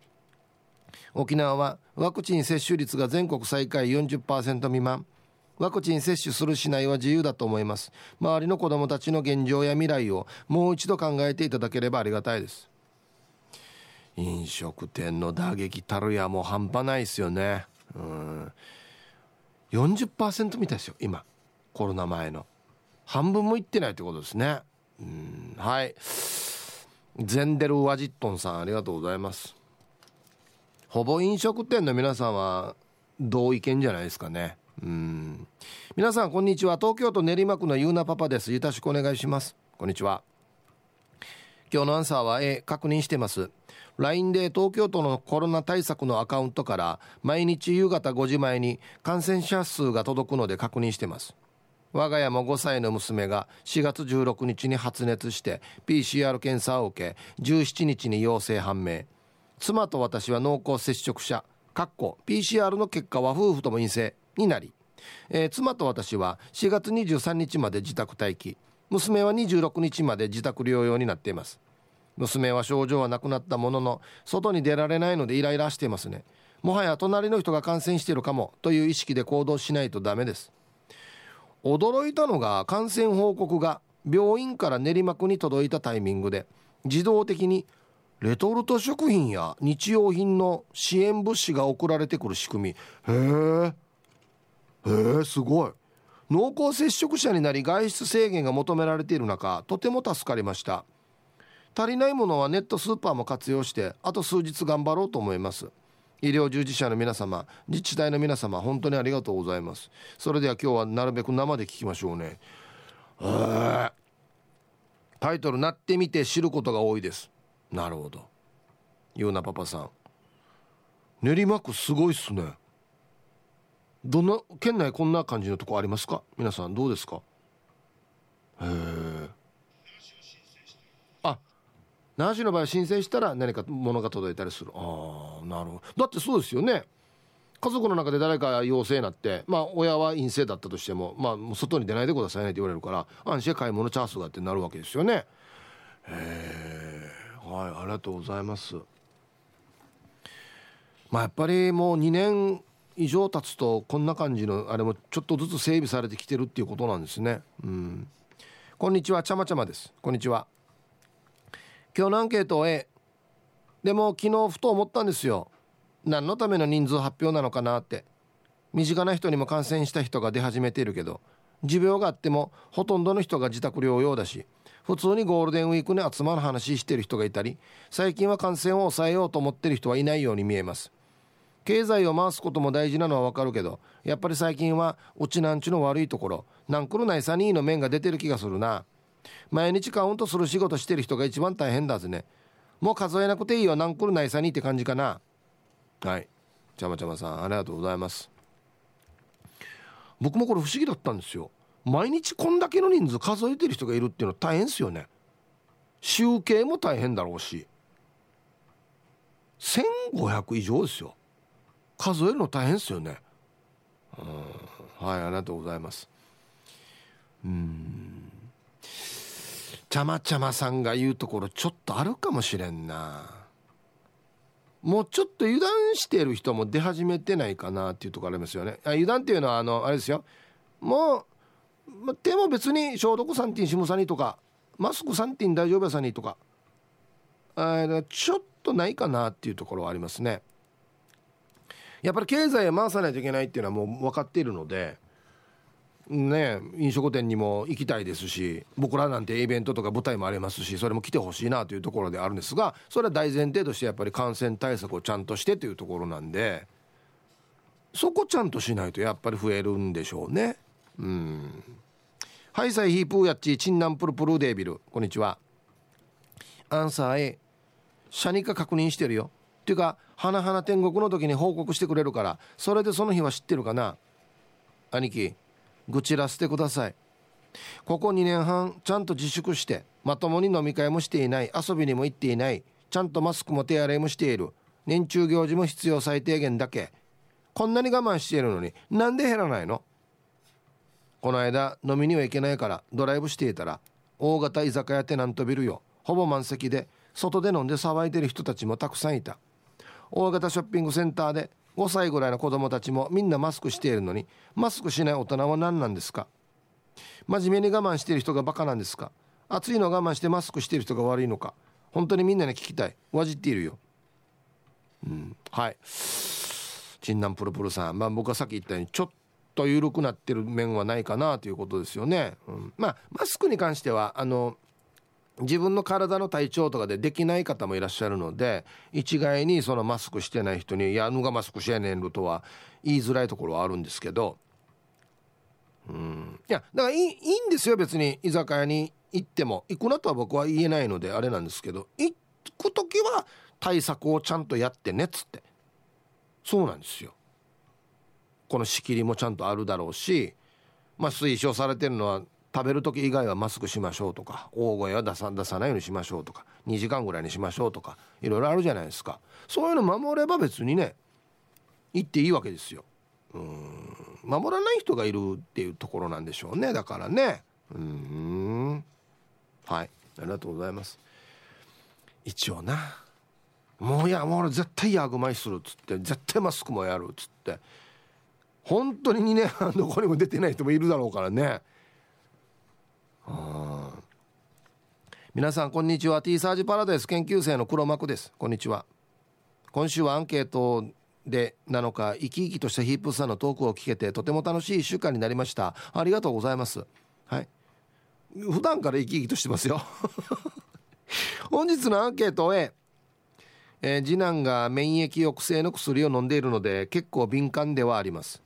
Speaker 1: 沖縄はワクチン接種率が全国最下位40%未満。ワクチン接種するしないは自由だと思います。周りの子どもたちの現状や未来をもう一度考えていただければありがたいです。飲食店の打撃たるやもう半端ないですよね。うん。40%みたいですよ今。コロナ前の。半分もいってないってことですね。うんはい。ゼンデル・ワジットンさんありがとうございます。ほぼ飲食店の皆さんは同意見じゃないですかね。うん。皆さんこんにちは。東京都練馬区のゆうなパパです。よろしくお願いします。こんにちは。今日のアンサーは A 確認してます。LINE で東京都のコロナ対策のアカウントから毎日夕方5時前に感染者数が届くので確認してます。我が家も5歳の娘が4月16日に発熱して PCR 検査を受け17日に陽性判明。妻と私は濃厚接触者かっこ PCR の結果は夫婦とも陰性になり、えー、妻と私は4月23日まで自宅待機。娘は26日まで自宅療養になっています。娘は症状はなくなったものの外に出られないのでイライラしていますね。もはや隣の人が感染しているかもという意識で行動しないとダメです。驚いたのが感染報告が病院から練馬区に届いたタイミングで自動的にレトルト食品や日用品の支援物資が送られてくる仕組み。へえへえすごい。濃厚接触者になり外出制限が求められている中とても助かりました。足りないものはネットスーパーも活用してあと数日頑張ろうと思います。医療従事者の皆様自治体の皆様本当にありがとうございます。それでは今日はなるべく生で聞きましょうね。タイトル「なってみて知ることが多いです」なるほど。ゆうなパパさん。練馬区すごいっすね。どんな県内こんな感じのとこありますか？皆さんどうですか？へえ那覇市の場合申請したら何か物が届いたりする。ああなるほど。だってそうですよね。家族の中で誰か陽性になってまあ親は陰性だったとしてもまあ外に出ないでくださいねって言われるから安心買い物チャンスがってなるわけですよね。へえはいありがとうございます。まあやっぱりもう2年以上経つとこんな感じのあれもちょっとずつ整備されてきてるっていうことなんですね。うん。こんにちは。ちゃまちゃまです。こんにちは。今日のアンケートを A でも昨日ふと思ったんですよ。何のための人数発表なのかなって。身近な人にも感染した人が出始めているけど持病があってもほとんどの人が自宅療養だし普通にゴールデンウィークに集まる話してる人がいたり最近は感染を抑えようと思ってる人はいないように見えます。経済を回すことも大事なのはわかるけどやっぱり最近はうちなんちの悪いところなんくるないサニーの面が出てる気がするな。毎日カウントする仕事してる人が一番大変だぜね。もう数えなくていいよ。何個るないさにって感じかな。はい。ちゃまちゃまさんありがとうございます。僕もこれ不思議だったんですよ。毎日こんだけの人数数えてる人がいるっていうのは大変ですよね。集計も大変だろうし。1500以上ですよ。数えるの大変ですよね。うん。はいありがとうございます。うん。ちゃまちゃまさんが言うところちょっとあるかもしれんな。もうちょっと油断してる人も出始めてないかなっていうところありますよね。油断っていうのはあのあれですよ。もう、ま、でも別に消毒3点下さにとかマスク3点大丈夫やさにとかあちょっとないかなっていうところはありますね。やっぱり経済を回さないといけないっていうのはもう分かっているのでね飲食店にも行きたいですし僕らなんてイベントとか舞台もありますしそれも来てほしいなというところであるんですがそれは大前提としてやっぱり感染対策をちゃんとしてというところなんでそこちゃんとしないとやっぱり増えるんでしょうね。うん。はいさいヒープーやっちチンナンプルプルデービルこんにちは。アンサー A シャニカ確認してるよ。っていうか花々天国の時に報告してくれるからそれでその日は知ってるかな？兄貴。愚痴らせてください。ここ2年半ちゃんと自粛してまともに飲み会もしていない遊びにも行っていないちゃんとマスクも手洗いもしている年中行事も必要最低限だけ。こんなに我慢しているのになんで減らないの？この間飲みには行けないからドライブしていたら大型居酒屋テナントビルよ。ほぼ満席で外で飲んで騒いでる人たちもたくさんいた。大型ショッピングセンターで5歳ぐらいの子供たちもみんなマスクしているのにマスクしない大人は何なんですか？真面目に我慢している人がバカなんですか？暑いの我慢してマスクしている人が悪いのか？本当にみんなに聞きたい。わじっているよ。うんはい。チンナンプルプルさん。まあ僕はさっき言ったようにちょっと緩くなってる面はないかなということですよね、うん、まあマスクに関してはあの自分の体の体調とかでできない方もいらっしゃるので一概にそのマスクしてない人に「いやぬがマスクしてねんる」とは言いづらいところはあるんですけど。うん。いやだからいいいんですよ別に居酒屋に行っても。行くなとは僕は言えないのであれなんですけど行く時は対策をちゃんとやってねっつって。そうなんですよ。この仕切りもちゃんとあるだろうしまあ推奨されてるのは食べる時以外はマスクしましょうとか大声は出さ出さないようにしましょうとか2時間ぐらいにしましょうとかいろいろあるじゃないですか。そういうの守れば別にね行っていいわけですよ。うん。守らない人がいるっていうところなんでしょうねだからね。うん。はい。ありがとうございます。一応な。もういやもう俺絶対ヤグマイするっつって絶対マスクもやるっつって。本当に2年半どこにも出てない人もいるだろうからね。皆さんこんにちは。T サージパラダイス研究生の黒幕です。こんにちは。今週はアンケートで7日生き生きとしたヒープさんのトークを聞けてとても楽しい1週間になりました。ありがとうございます。はい。普段から生き生きとしてますよ。[LAUGHS] 本日のアンケートへ、えー、次男が免疫抑制の薬を飲んでいるので結構敏感ではあります。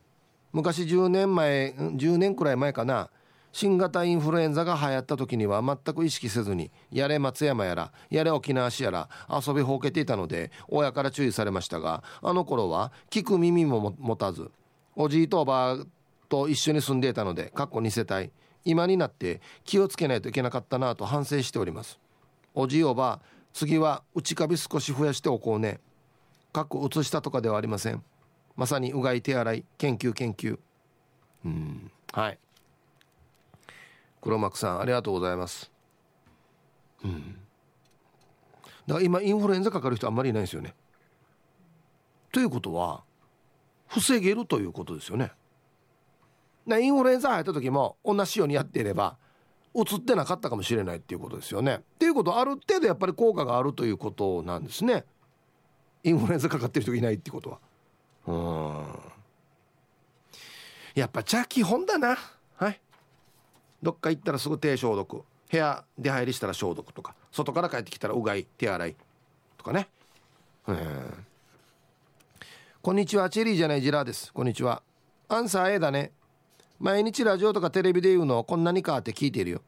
Speaker 1: 昔10年前10年くらい前かな。新型インフルエンザが流行った時には全く意識せずにやれ松山やらやれ沖縄市やら遊びほうけていたので親から注意されましたがあの頃は聞く耳も持たずおじいとおばあと一緒に住んでいたのでかっこ2世帯今になって気をつけないといけなかったなと反省しております。おじいおばあ次は内カビ少し増やしておこうね。かっこ移したとかではありません。まさにうがい手洗い研究研究。うん。はい。黒幕さんありがとうございます。うん。だから今インフルエンザかかる人あんまりいないですよね。ということは防げるということですよね。インフルエンザ入った時も同じようにやっていればうつってなかったかもしれないっていうことですよね。っていうことある程度やっぱり効果があるということなんですね。インフルエンザかかってる人いないってことは。うん。やっぱじゃあ基本だな。はいどっか行ったらすぐ手消毒。部屋出入りしたら消毒とか。外から帰ってきたらうがい手洗いとかね。こんにちはチェリーじゃないジラーです。こんにちは。アンサー A だね。毎日ラジオとかテレビで言うのこんなにかって聞いてるよ。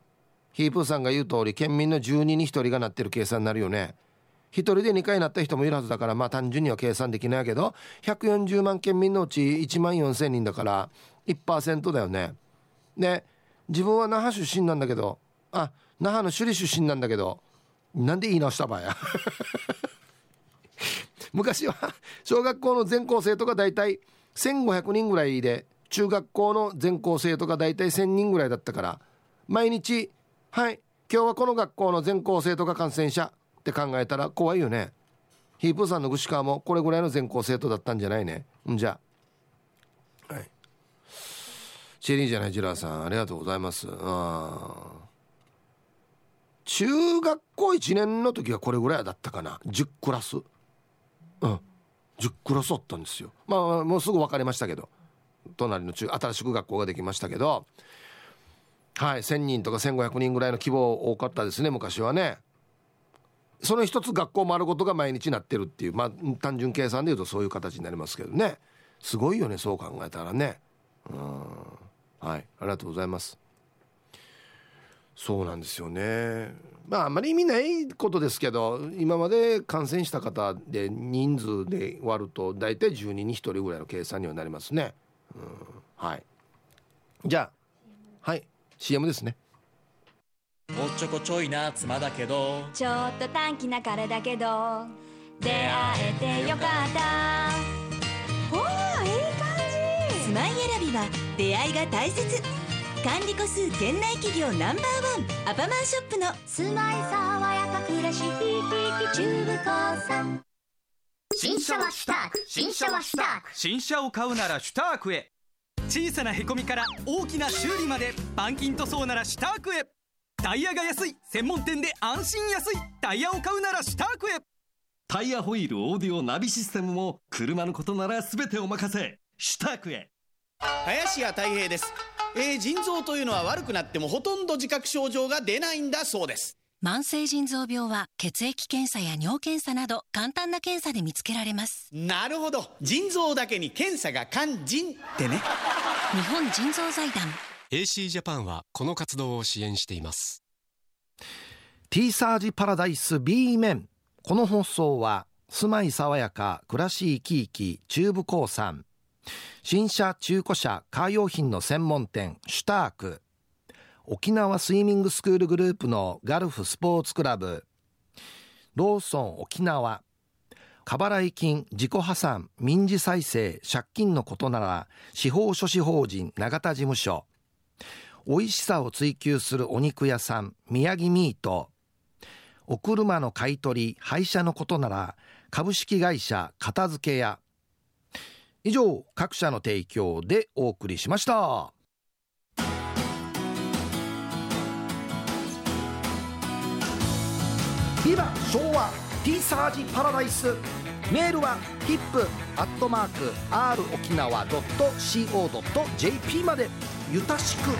Speaker 1: ヒープーさんが言う通り県民の10人に1人がなってる計算になるよね。1人で2回なった人もいるはずだからまあ単純には計算できないけど140万県民のうち1万4000人だから1%だよね。で自分は那覇出身なんだけどあ那覇の首里出身なんだけどなんで言い直したばや？[LAUGHS] 昔は小学校の全校生徒が大体1500人ぐらいで中学校の全校生徒が大体1000人ぐらいだったから毎日「はい今日はこの学校の全校生徒が感染者」って考えたら怖いよね。ヒープーさんの具志川もこれぐらいの全校生徒だったんじゃないね。んじゃはいシェリーじゃないジラーさん。ありがとうございます。あ中学校1年の時はこれぐらいだったかな。10クラス。うん。10クラスあったんですよ。まあもうすぐ分かりましたけど。隣の中新しく学校ができましたけど。はい1,000人とか1,500人ぐらいの規模多かったですね昔はね。その一つ学校丸ごとが毎日なってるっていうまあ単純計算でいうとそういう形になりますけどね。すごいよねそう考えたらね。うん。はい。ありがとうございます。そうなんですよね。まああんまり意味ないことですけど今まで感染した方で人数で割ると大体10人に1人ぐらいの計算にはなりますね。うん。はい。じゃあはい。CM ですね。
Speaker 4: おっちょこちょいな妻だけど。
Speaker 5: ちょっと短気な彼だけど。出会えてよかった。
Speaker 6: おーいい感じ
Speaker 5: 住まい選びは出会いが大切。管理個数県内企業ナンバーワン。アパマンショップの。住まい爽やか暮らし中部高さん。
Speaker 7: 新車はシュターク。新車はシュターク。
Speaker 8: 新車を買うならシュタークへ。小さなへこみから大きな修理まで板金塗装ならシュタークへ。タイヤが安い専門店で安心安い。タイヤを買うならシュタークへ。
Speaker 9: タイヤホイールオーディオナビシステムも車のことなら全てお任せ。シュタークへ
Speaker 10: 林家たい平です。えー、腎臓というのは悪くなってもほとんど自覚症状が出ないんだそうです。
Speaker 11: 慢性腎臓病は血液検査や尿検査など簡単な検査で見つけられます。
Speaker 10: なるほど。腎臓だけに検査が肝腎ってね。
Speaker 11: 日本腎臓財団。
Speaker 12: AC ジャパンはこの活動を支援しています。
Speaker 1: T サージパラダイス B 面この放送は住まい爽やか暮らし生き生き中部興産新車中古車カー用品の専門店シュターク。沖縄スイミングスクールグループのガルフスポーツクラブ。ローソン沖縄。過払い金自己破産民事再生借金のことなら司法書士法人永田事務所。美味しさを追求するお肉屋さん宮城ミート。お車の買い取り廃車のことなら株式会社片付け屋。以上各社の提供でお送りしました。ビバ昭和ティーサージパラダイスメールはヒップアットマーク r 沖縄 .co.jp までゆたしく。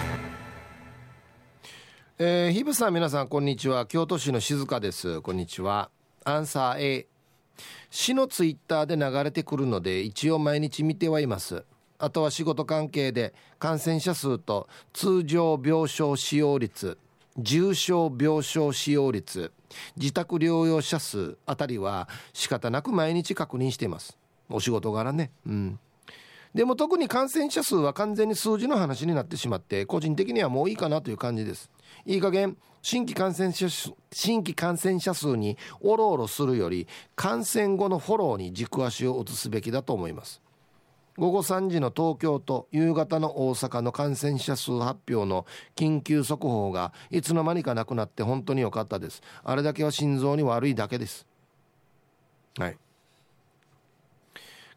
Speaker 1: えー、ヒブさん皆さんこんにちは。京都市の静香です。こんにちは。アンサー A 市のツイッターで流れてくるので一応毎日見てはいます。あとは仕事関係で感染者数と通常病床使用率重症病床使用率自宅療養者数あたりは仕方なく毎日確認しています。お仕事柄ね。うん。でも特に感染者数は完全に数字の話になってしまって個人的にはもういいかなという感じです。いい加減新規感染者数新規感染者数におろおろするより感染後のフォローに軸足を移すべきだと思います。午後3時の東京と夕方の大阪の感染者数発表の緊急速報がいつの間にかなくなって本当に良かったです。あれだけは心臓に悪いだけです。はい。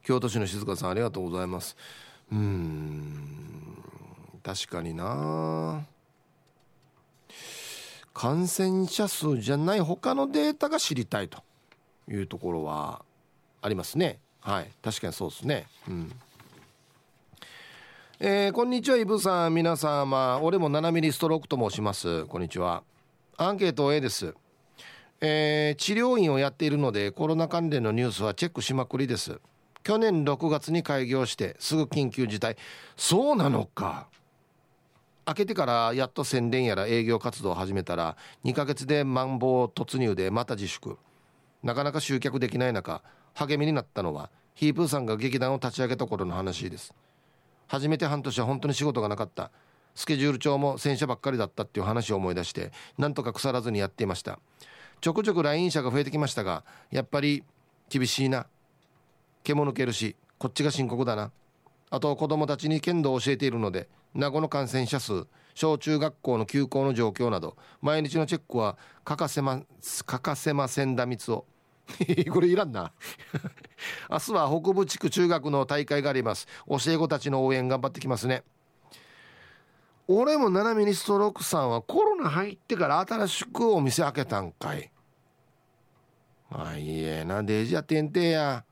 Speaker 1: 京都市の静香さんありがとうございます。うん確かにな。感染者数じゃない他のデータが知りたいというところはありますね。はい。確かにそうですね。うん。えー、こんにちはイブさん。皆様。俺も7ミリストロークと申します。こんにちは。アンケート A です。えー、治療院をやっているのでコロナ関連のニュースはチェックしまくりです。去年6月に開業してすぐ緊急事態。そうなのか。開けてからやっと宣伝やら営業活動を始めたら2ヶ月でマンボウ突入でまた自粛。なかなか集客できない中励みになったのはヒープーさんが劇団を立ち上げた頃の話です。初めて半年は本当に仕事がなかった。スケジュール帳も洗車ばっかりだったっていう話を思い出してなんとか腐らずにやっていました。ちょくちょく来院者が増えてきましたがやっぱり厳しいな。毛も抜けるしこっちが深刻だな。あと子供たちに剣道を教えているので名護の感染者数小中学校の休校の状況など毎日のチェックは欠かせま欠かせませんだみつを。[LAUGHS] これいらんな。[LAUGHS] 明日は北部地区中学の大会があります。教え子たちの応援頑張ってきますね。俺も七海にストロークさんはコロナ入ってから新しくお店開けたんかい。まあいいえな。デージやてんてや。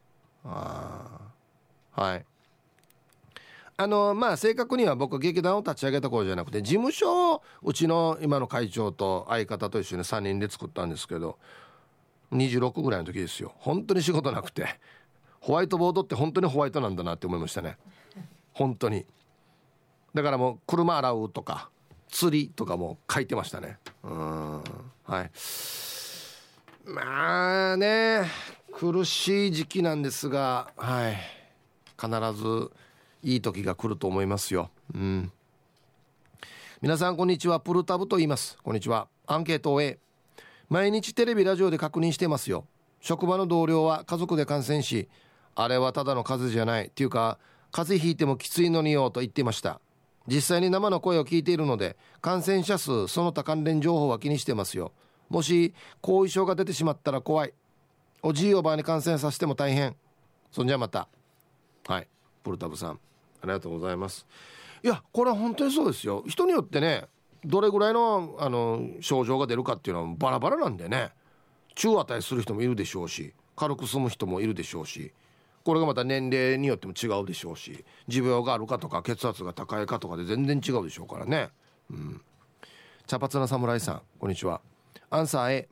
Speaker 1: ああはい。あのまあ正確には僕劇団を立ち上げた頃じゃなくて事務所をうちの今の会長と相方と一緒に3人で作ったんですけど26ぐらいの時ですよ。本当に仕事なくて。ホワイトボードって本当にホワイトなんだなって思いましたね。本当に。だからもう車洗うとか釣りとかも書いてましたね。うん。はい。まあね苦しい時期なんですがはい。必ずいい時が来ると思いますよ。うん。皆さんこんにちは。プルタブと言います。こんにちは。アンケートを A 毎日テレビラジオで確認してますよ。職場の同僚は家族で感染しあれはただの風邪じゃないっていうか風邪ひいてもきついのによと言ってました。実際に生の声を聞いているので感染者数その他関連情報は気にしてますよ。もし後遺症が出てしまったら怖い。おじいおばあに感染させても大変。そんじゃまた。はい。プルタブさん。ありがとうございます。いやこれは本当にそうですよ。人によってねどれぐらいのあの症状が出るかっていうのはバラバラなんでね。中値する人もいるでしょうし軽く済む人もいるでしょうしこれがまた年齢によっても違うでしょうし持病があるかとか血圧が高いかとかで全然違うでしょうからね。うん。茶髪な侍さんこんにちは。アンサー A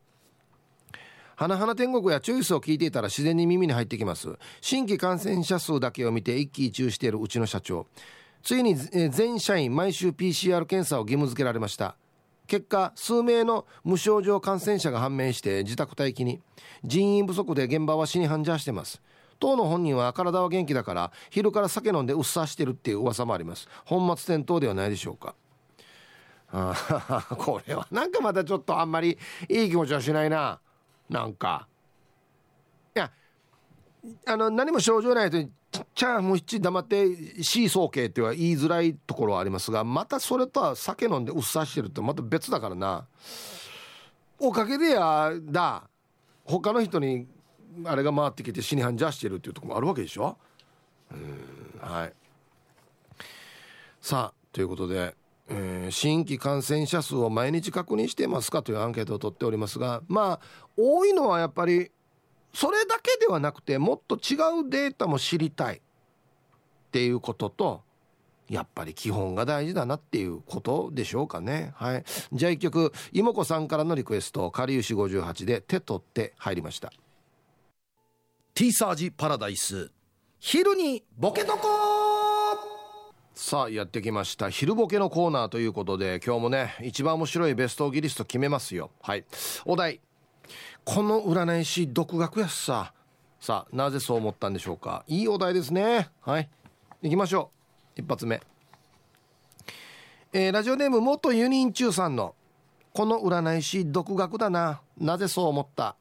Speaker 1: 花々天国やチョイスを聞いていたら自然に耳に入ってきます。新規感染者数だけを見て一喜一憂しているうちの社長。ついに全社員毎週 PCR 検査を義務付けられました。結果数名の無症状感染者が判明して自宅待機に。人員不足で現場は死に繁盛してます。当の本人は体は元気だから昼から酒飲んでうっさしてるっていう噂もあります。本末転倒ではないでしょうか。あ [LAUGHS] これはなんかまたちょっとあんまりいい気持ちはしないな。なんか。いやあの何も症状ない人に「ちゃんもう一黙ってシーソー系」っては言いづらいところはありますがまたそれとは酒飲んでうっさしてるってまた別だからな。おかげでやだ。他の人にあれが回ってきて死に繁盛してるっていうとこもあるわけでしょ。うんはい。さあということで、えー、新規感染者数を毎日確認してますかというアンケートを取っておりますがまあ多いのはやっぱりそれだけではなくてもっと違うデータも知りたいっていうこととやっぱり基本が大事だなっていうことでしょうかね。はい。じゃあ一曲妹子さんからのリクエスト「かりゆし58」で「手取って」入りました。
Speaker 13: ティーサージパラダイス。昼にボケとこ
Speaker 1: さあやってきました。昼ボケのコーナーということで今日もね一番面白いベストギリスト決めますよ。はい。お題。この占い師独学やしさ。さあなぜそう思ったんでしょうか。いいお題ですね。はい。行きましょう。一発目。えー、ラジオネーム元ユニン中さんのこの占い師独学だな。なぜそう思った。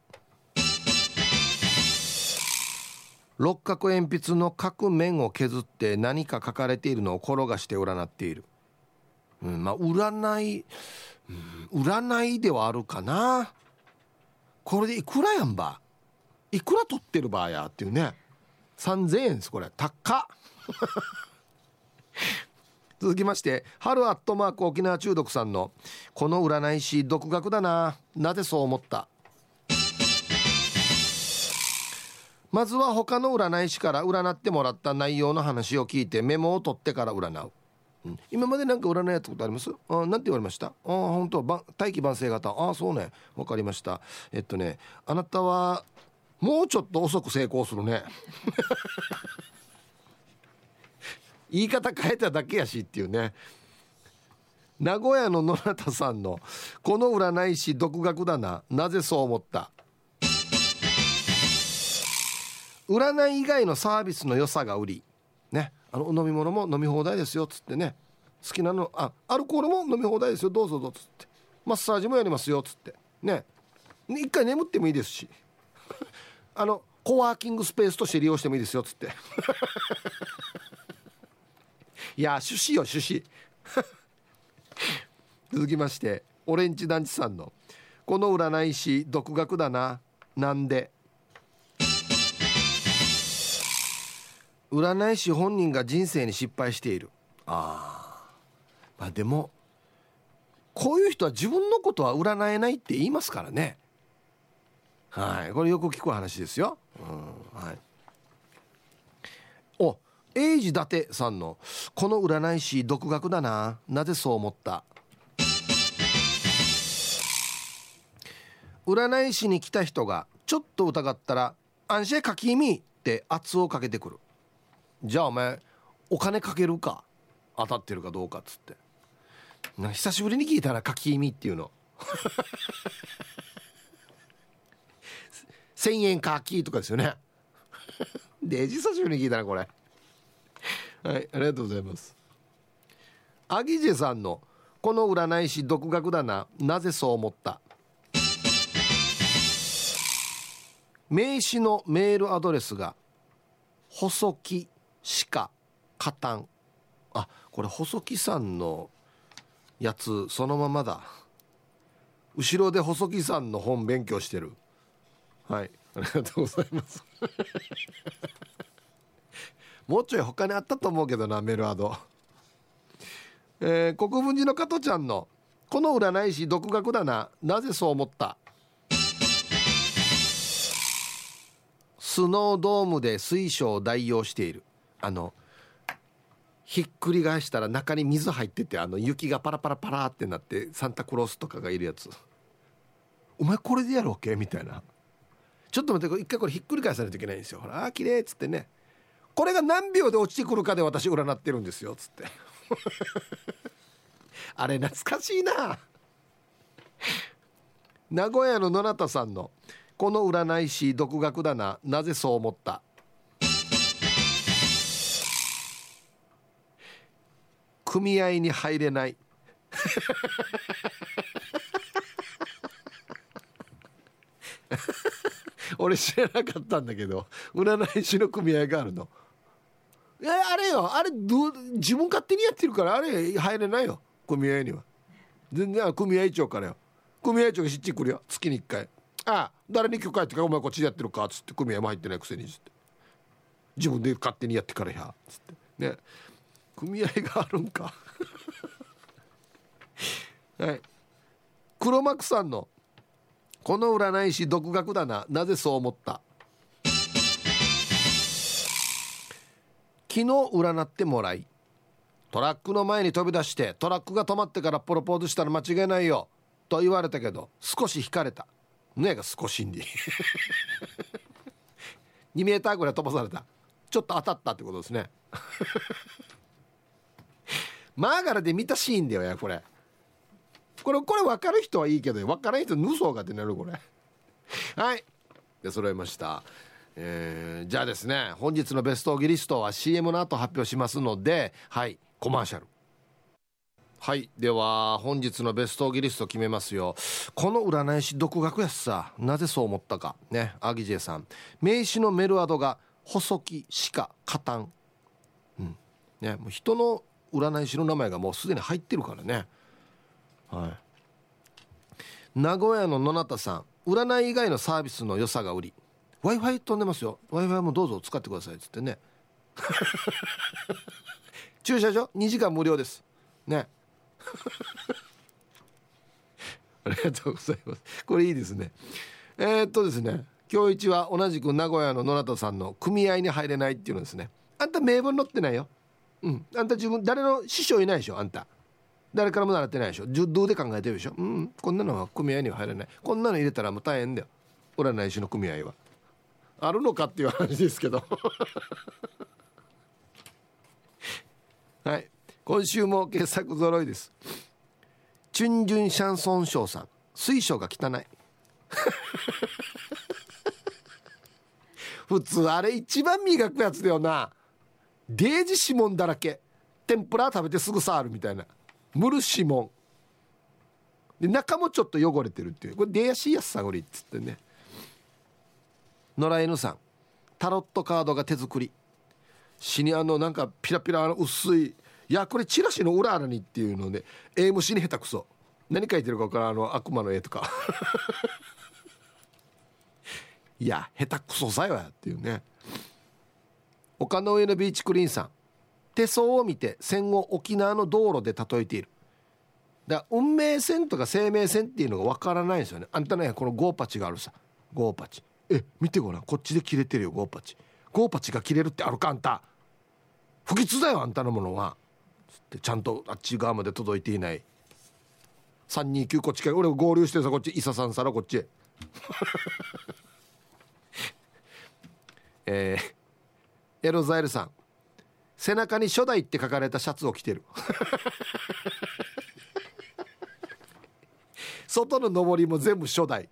Speaker 1: 六角鉛筆の各面を削って何か書かれているのを転がして占っている、うん、まあ占い、うん、占いではあるかな。これでいくらやんば？いくら取ってる場合やっていうね。3000円ですこれ。高っ。[LAUGHS] 続きまして春アットマーク沖縄中毒さんの「この占い師独学だな。なぜそう思った?」まずは他の占い師から占ってもらった内容の話を聞いてメモを取ってから占う、うん、今まで何か占いやったことあります？あなんて言われました？あ本当大気晩成型。あそうね。わかりました。えっとねあなたはもうちょっと遅く成功するね。[LAUGHS] 言い方変えただけやしっていうね。名古屋の野中さんの「この占い師独学だな。なぜそう思った?」占い以外のサービスの良さが売り。ね。あの飲み物も飲み放題ですよっつってね。好きなのあアルコールも飲み放題ですよ。どうぞどうぞっつって。マッサージもやりますよっつって。ね。一回眠ってもいいですし。[LAUGHS] あのコワーキングスペースとして利用してもいいですよっつって。[LAUGHS] いや趣旨よ趣旨。[LAUGHS] 続きましてオレンジ団地さんの「この占い師独学だな。なんで?」占い師本人が人生に失敗している。あまあでもこういう人は自分のことは占えないって言いますからね。はい。これよく聞く話ですよ、うん、はい。お英治伊達さんの「この占い師独学だな。なぜそう思った?」占い師に来た人がちょっと疑ったら「安心書き意味」って圧をかけてくるじゃあお前お金かけるか当たってるかどうかっつって。な久しぶりに聞いたら書き意味っていうの。1000円書きとかですよね。デジ久しぶりに聞いたなこれ。はいありがとうございます。アギジェさんの「この占い師独学だな。なぜそう思った?」名刺のメールアドレスが細木鹿加担あこれ細木さんのやつそのままだ。後ろで細木さんの本勉強してる。はい。ありがとうございます。[LAUGHS] もうちょい他にあったと思うけどなメルアド。えー、国分寺の加トちゃんの「この占い師独学だな。なぜそう思った?」スノードームで水晶を代用している。あのひっくり返したら中に水入っててあの雪がパラパラパラってなってサンタクロースとかがいるやつ。お前これでやるわけ？みたいな。ちょっと待って一回これひっくり返さないといけないんですよ。ほら綺麗っつってね。これが何秒で落ちてくるかで私占ってるんですよっつって。[LAUGHS] あれ懐かしいな。名古屋の野中さんの「この占い師独学だな。なぜそう思った?」組合に入れない。[LAUGHS] 俺知らなかったんだけど占い師の組合があるの。いやあれよ。あれど自分勝手にやってるからあれ入れないよ。組合には。全然組合長からよ。組合長が知ってくるよ。月に1回。ああ誰に許可やってかお前こっちでやってるかっつって組合も入ってないくせにっつって。自分で勝手にやってからやっつって。ね。組合があるんか。[LAUGHS] はい。黒幕さんの「この占い師独学だな。なぜそう思った?」昨日占ってもらいトラックの前に飛び出してトラックが止まってからプロポーズしたら間違いないよと言われたけど少し引かれた。ねが少しんで2メーターぐらい飛ばされた。ちょっと当たったってことですね。[LAUGHS] マーガラで見たシーンだよやこれ。これこれ分かる人はいいけど分からん人無双がってなるこれ。はい。で揃いました。えー、じゃあですね本日のベストギリストは CM の後発表しますのではいコマーシャル。はいでは本日のベストギリスト決めますよ。この占い師独学やしさなぜそう思ったか。ねアギジェさん。名刺のメルアドが細木鹿加担うん。ねもう人の占い師の名前がもうすでに入ってるからね。はい。名古屋の野中さん占い以外のサービスの良さが売り。w i f i 飛んでますよ。w i f i もどうぞ使ってくださいっつってね。[LAUGHS] 駐車場2時間無料です。ね。[LAUGHS] ありがとうございます。これいいですね。えー、っとですね。今日一は同じく名古屋の野中さんの組合に入れないっていうのですね。あんた名分載ってないよ。うん。あんた自分誰の師匠いないでしょあんた。誰からも習ってないでしょ。どうで考えてるでしょ。うん。こんなのは組合には入れない。こんなの入れたらもう大変だよ。占い師の組合は。あるのかっていう話ですけど。[LAUGHS] はい。今週も傑作揃いです。チュンジュンシャンソンショーさん。水晶が汚い。[LAUGHS] 普通あれ一番磨くやつだよな。デージ指紋だらけ。天ぷら食べてすぐ触るみたいな。ムル指紋で中もちょっと汚れてるっていう。これ出やしやすさごりっつってね。野良犬さん。タロットカードが手作り。死にあのなんかピラピラの薄いいやこれチラシの裏穴にっていうので絵虫に下手くそ。何書いてるか分からんあの悪魔の絵とか。[LAUGHS] いや下手くそさよやっていうね。丘の上のビーチクリーンさん。手相を見て戦後沖縄の道路で例えている。だ運命線とか生命線っていうのが分からないんですよね。あんたねこのゴーパチがあるさ。ゴーパチ。え見てごらん。こっちで切れてるよゴーパチ。ゴーパチが切れるってあるかあんた。不吉だよあんたのものは。つってちゃんとあっち側まで届いていない。329こっちから俺合流してさこっち。伊佐さんさらこっち [LAUGHS] えー、エロザイルさん。背中に初代って書かれたシャツを着てる。[LAUGHS] 外の上りも全部初代。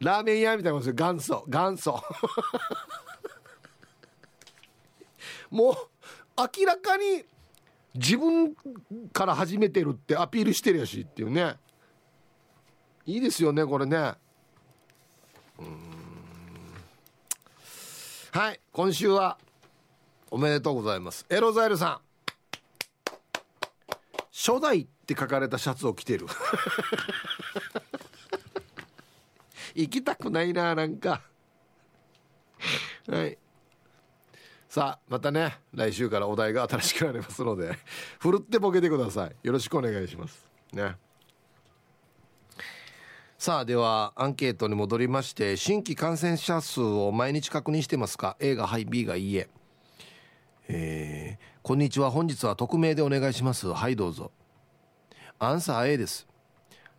Speaker 1: ラーメン屋みたいなことですよ。元祖。元祖。もう明らかに自分から始めてるってアピールしてるやしっていうね。いいですよねこれね。はい今週はおめでとうございます。エロザイルさん。初代って書かれたシャツを着てる。[LAUGHS] 行きたくないななんか。はい。さあまたね来週からお題が新しくなりますのでふるってボケてください。よろしくお願いします。ね。さあではアンケートに戻りまして新規感染者数を毎日確認してますか？A がはい B がいいええー、こんにちは。本日は匿名でお願いします。はいどうぞ。アンサー A です。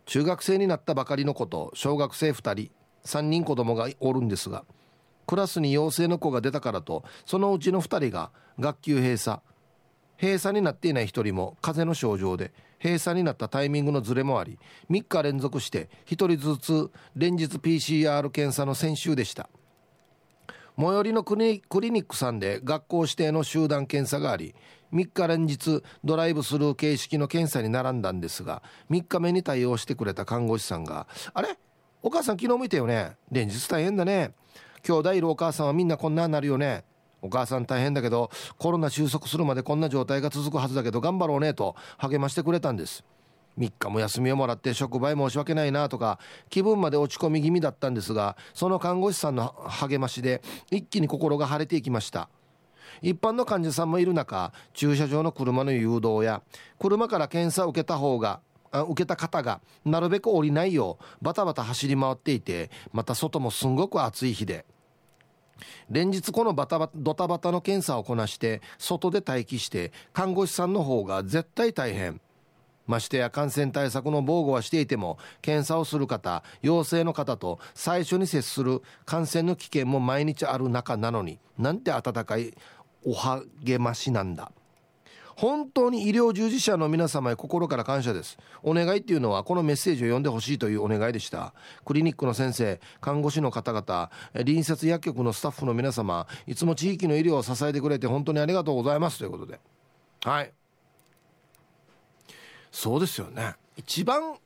Speaker 1: 中学生になったばかりの子と小学生2人。3人子供がおるんですがクラスに陽性の子が出たからとそのうちの2人が学級閉鎖。閉鎖になっていない1人も風邪の症状で閉鎖になったタイミングのズレもあり3日連続して1人ずつ連日 PCR 検査の先週でした。最寄りのクリニックさんで学校指定の集団検査があり3日連日ドライブスルー形式の検査に並んだんですが3日目に対応してくれた看護師さんが「あれ？お母さん昨日見たよね？連日大変だね。兄弟いるお母さんはみんなこんなになるよね。お母さん大変だけどコロナ収束するまでこんな状態が続くはずだけど頑張ろうねと励ましてくれたんです。3日も休みをもらって職場へ申し訳ないなとか気分まで落ち込み気味だったんですがその看護師さんの励ましで一気に心が晴れていきました。一般の患者さんもいる中駐車場の車の誘導や車から検査を受けた方が受けた方がなるべく降りないようバタバタ走り回っていてまた外もすんごく暑い日で。連日このバタバタドタバタの検査をこなして外で待機して看護師さんの方が絶対大変。ましてや感染対策の防護はしていても検査をする方陽性の方と最初に接する感染の危険も毎日ある中なのになんて温かいお励ましなんだ。本当に医療従事者の皆様へ心から感謝です。お願いっていうのはこのメッセージを読んでほしいというお願いでした。クリニックの先生看護師の方々隣接薬局のスタッフの皆様いつも地域の医療を支えてくれて本当にありがとうございますということで。はい。そうですよね。一番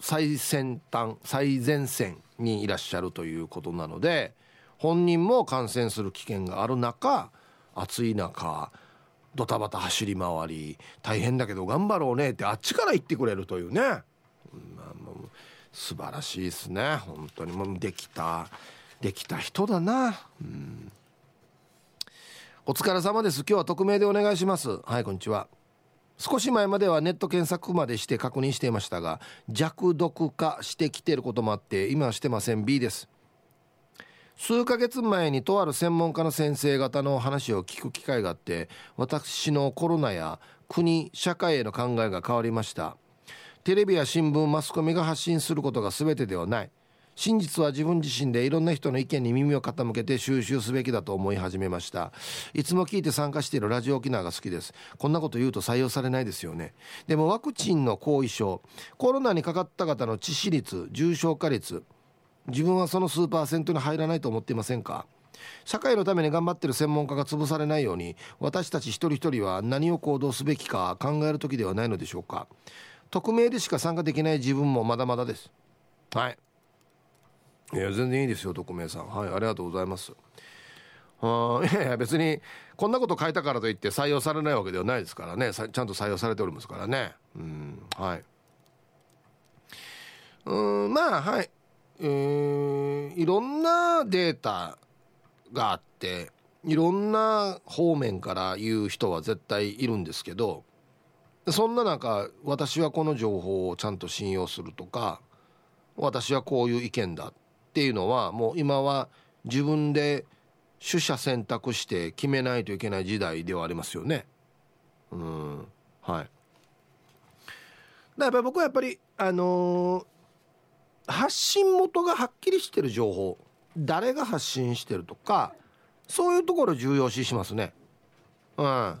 Speaker 1: 最先端最前線にいらっしゃるということなので本人も感染する危険がある中暑い中ドタバタ走り回り大変だけど頑張ろうねってあっちから言ってくれるというね、まあ、もう素晴らしいですね。本当にもうできたできた人だな。うん。お疲れ様です。今日は匿名でお願いします。はいこんにちは。少し前まではネット検索までして確認していましたが弱毒化してきていることもあって今はしてません。B です。数ヶ月前にとある専門家の先生方の話を聞く機会があって私のコロナや国社会への考えが変わりました。テレビや新聞マスコミが発信することが全てではない。真実は自分自身でいろんな人の意見に耳を傾けて収集すべきだと思い始めました。いつも聞いて参加しているラジオ沖縄が好きです。こんなこと言うと採用されないですよね。でもワクチンの後遺症コロナにかかった方の致死率重症化率自分はその数パーセントに入らないと思っていませんか？社会のために頑張ってる専門家が潰されないように私たち一人一人は何を行動すべきか考える時ではないのでしょうか？匿名でしか参加できない自分もまだまだです。はい。いや全然いいですよ匿名さん。はいありがとうございます。うんいやいや別にこんなこと書いたからといって採用されないわけではないですからね。ちゃんと採用されておりますからね。うんはい。うんまあはい。うんいろんなデータがあっていろんな方面から言う人は絶対いるんですけどそんな中私はこの情報をちゃんと信用するとか私はこういう意見だっていうのはもう今は自分で取捨選択して決めないといけない時代ではありますよね。うんはい。だやっぱり僕はやっぱりあのー、発信元がはっきりしてる情報誰が発信してるとかそういうところ重要視しますね。うん。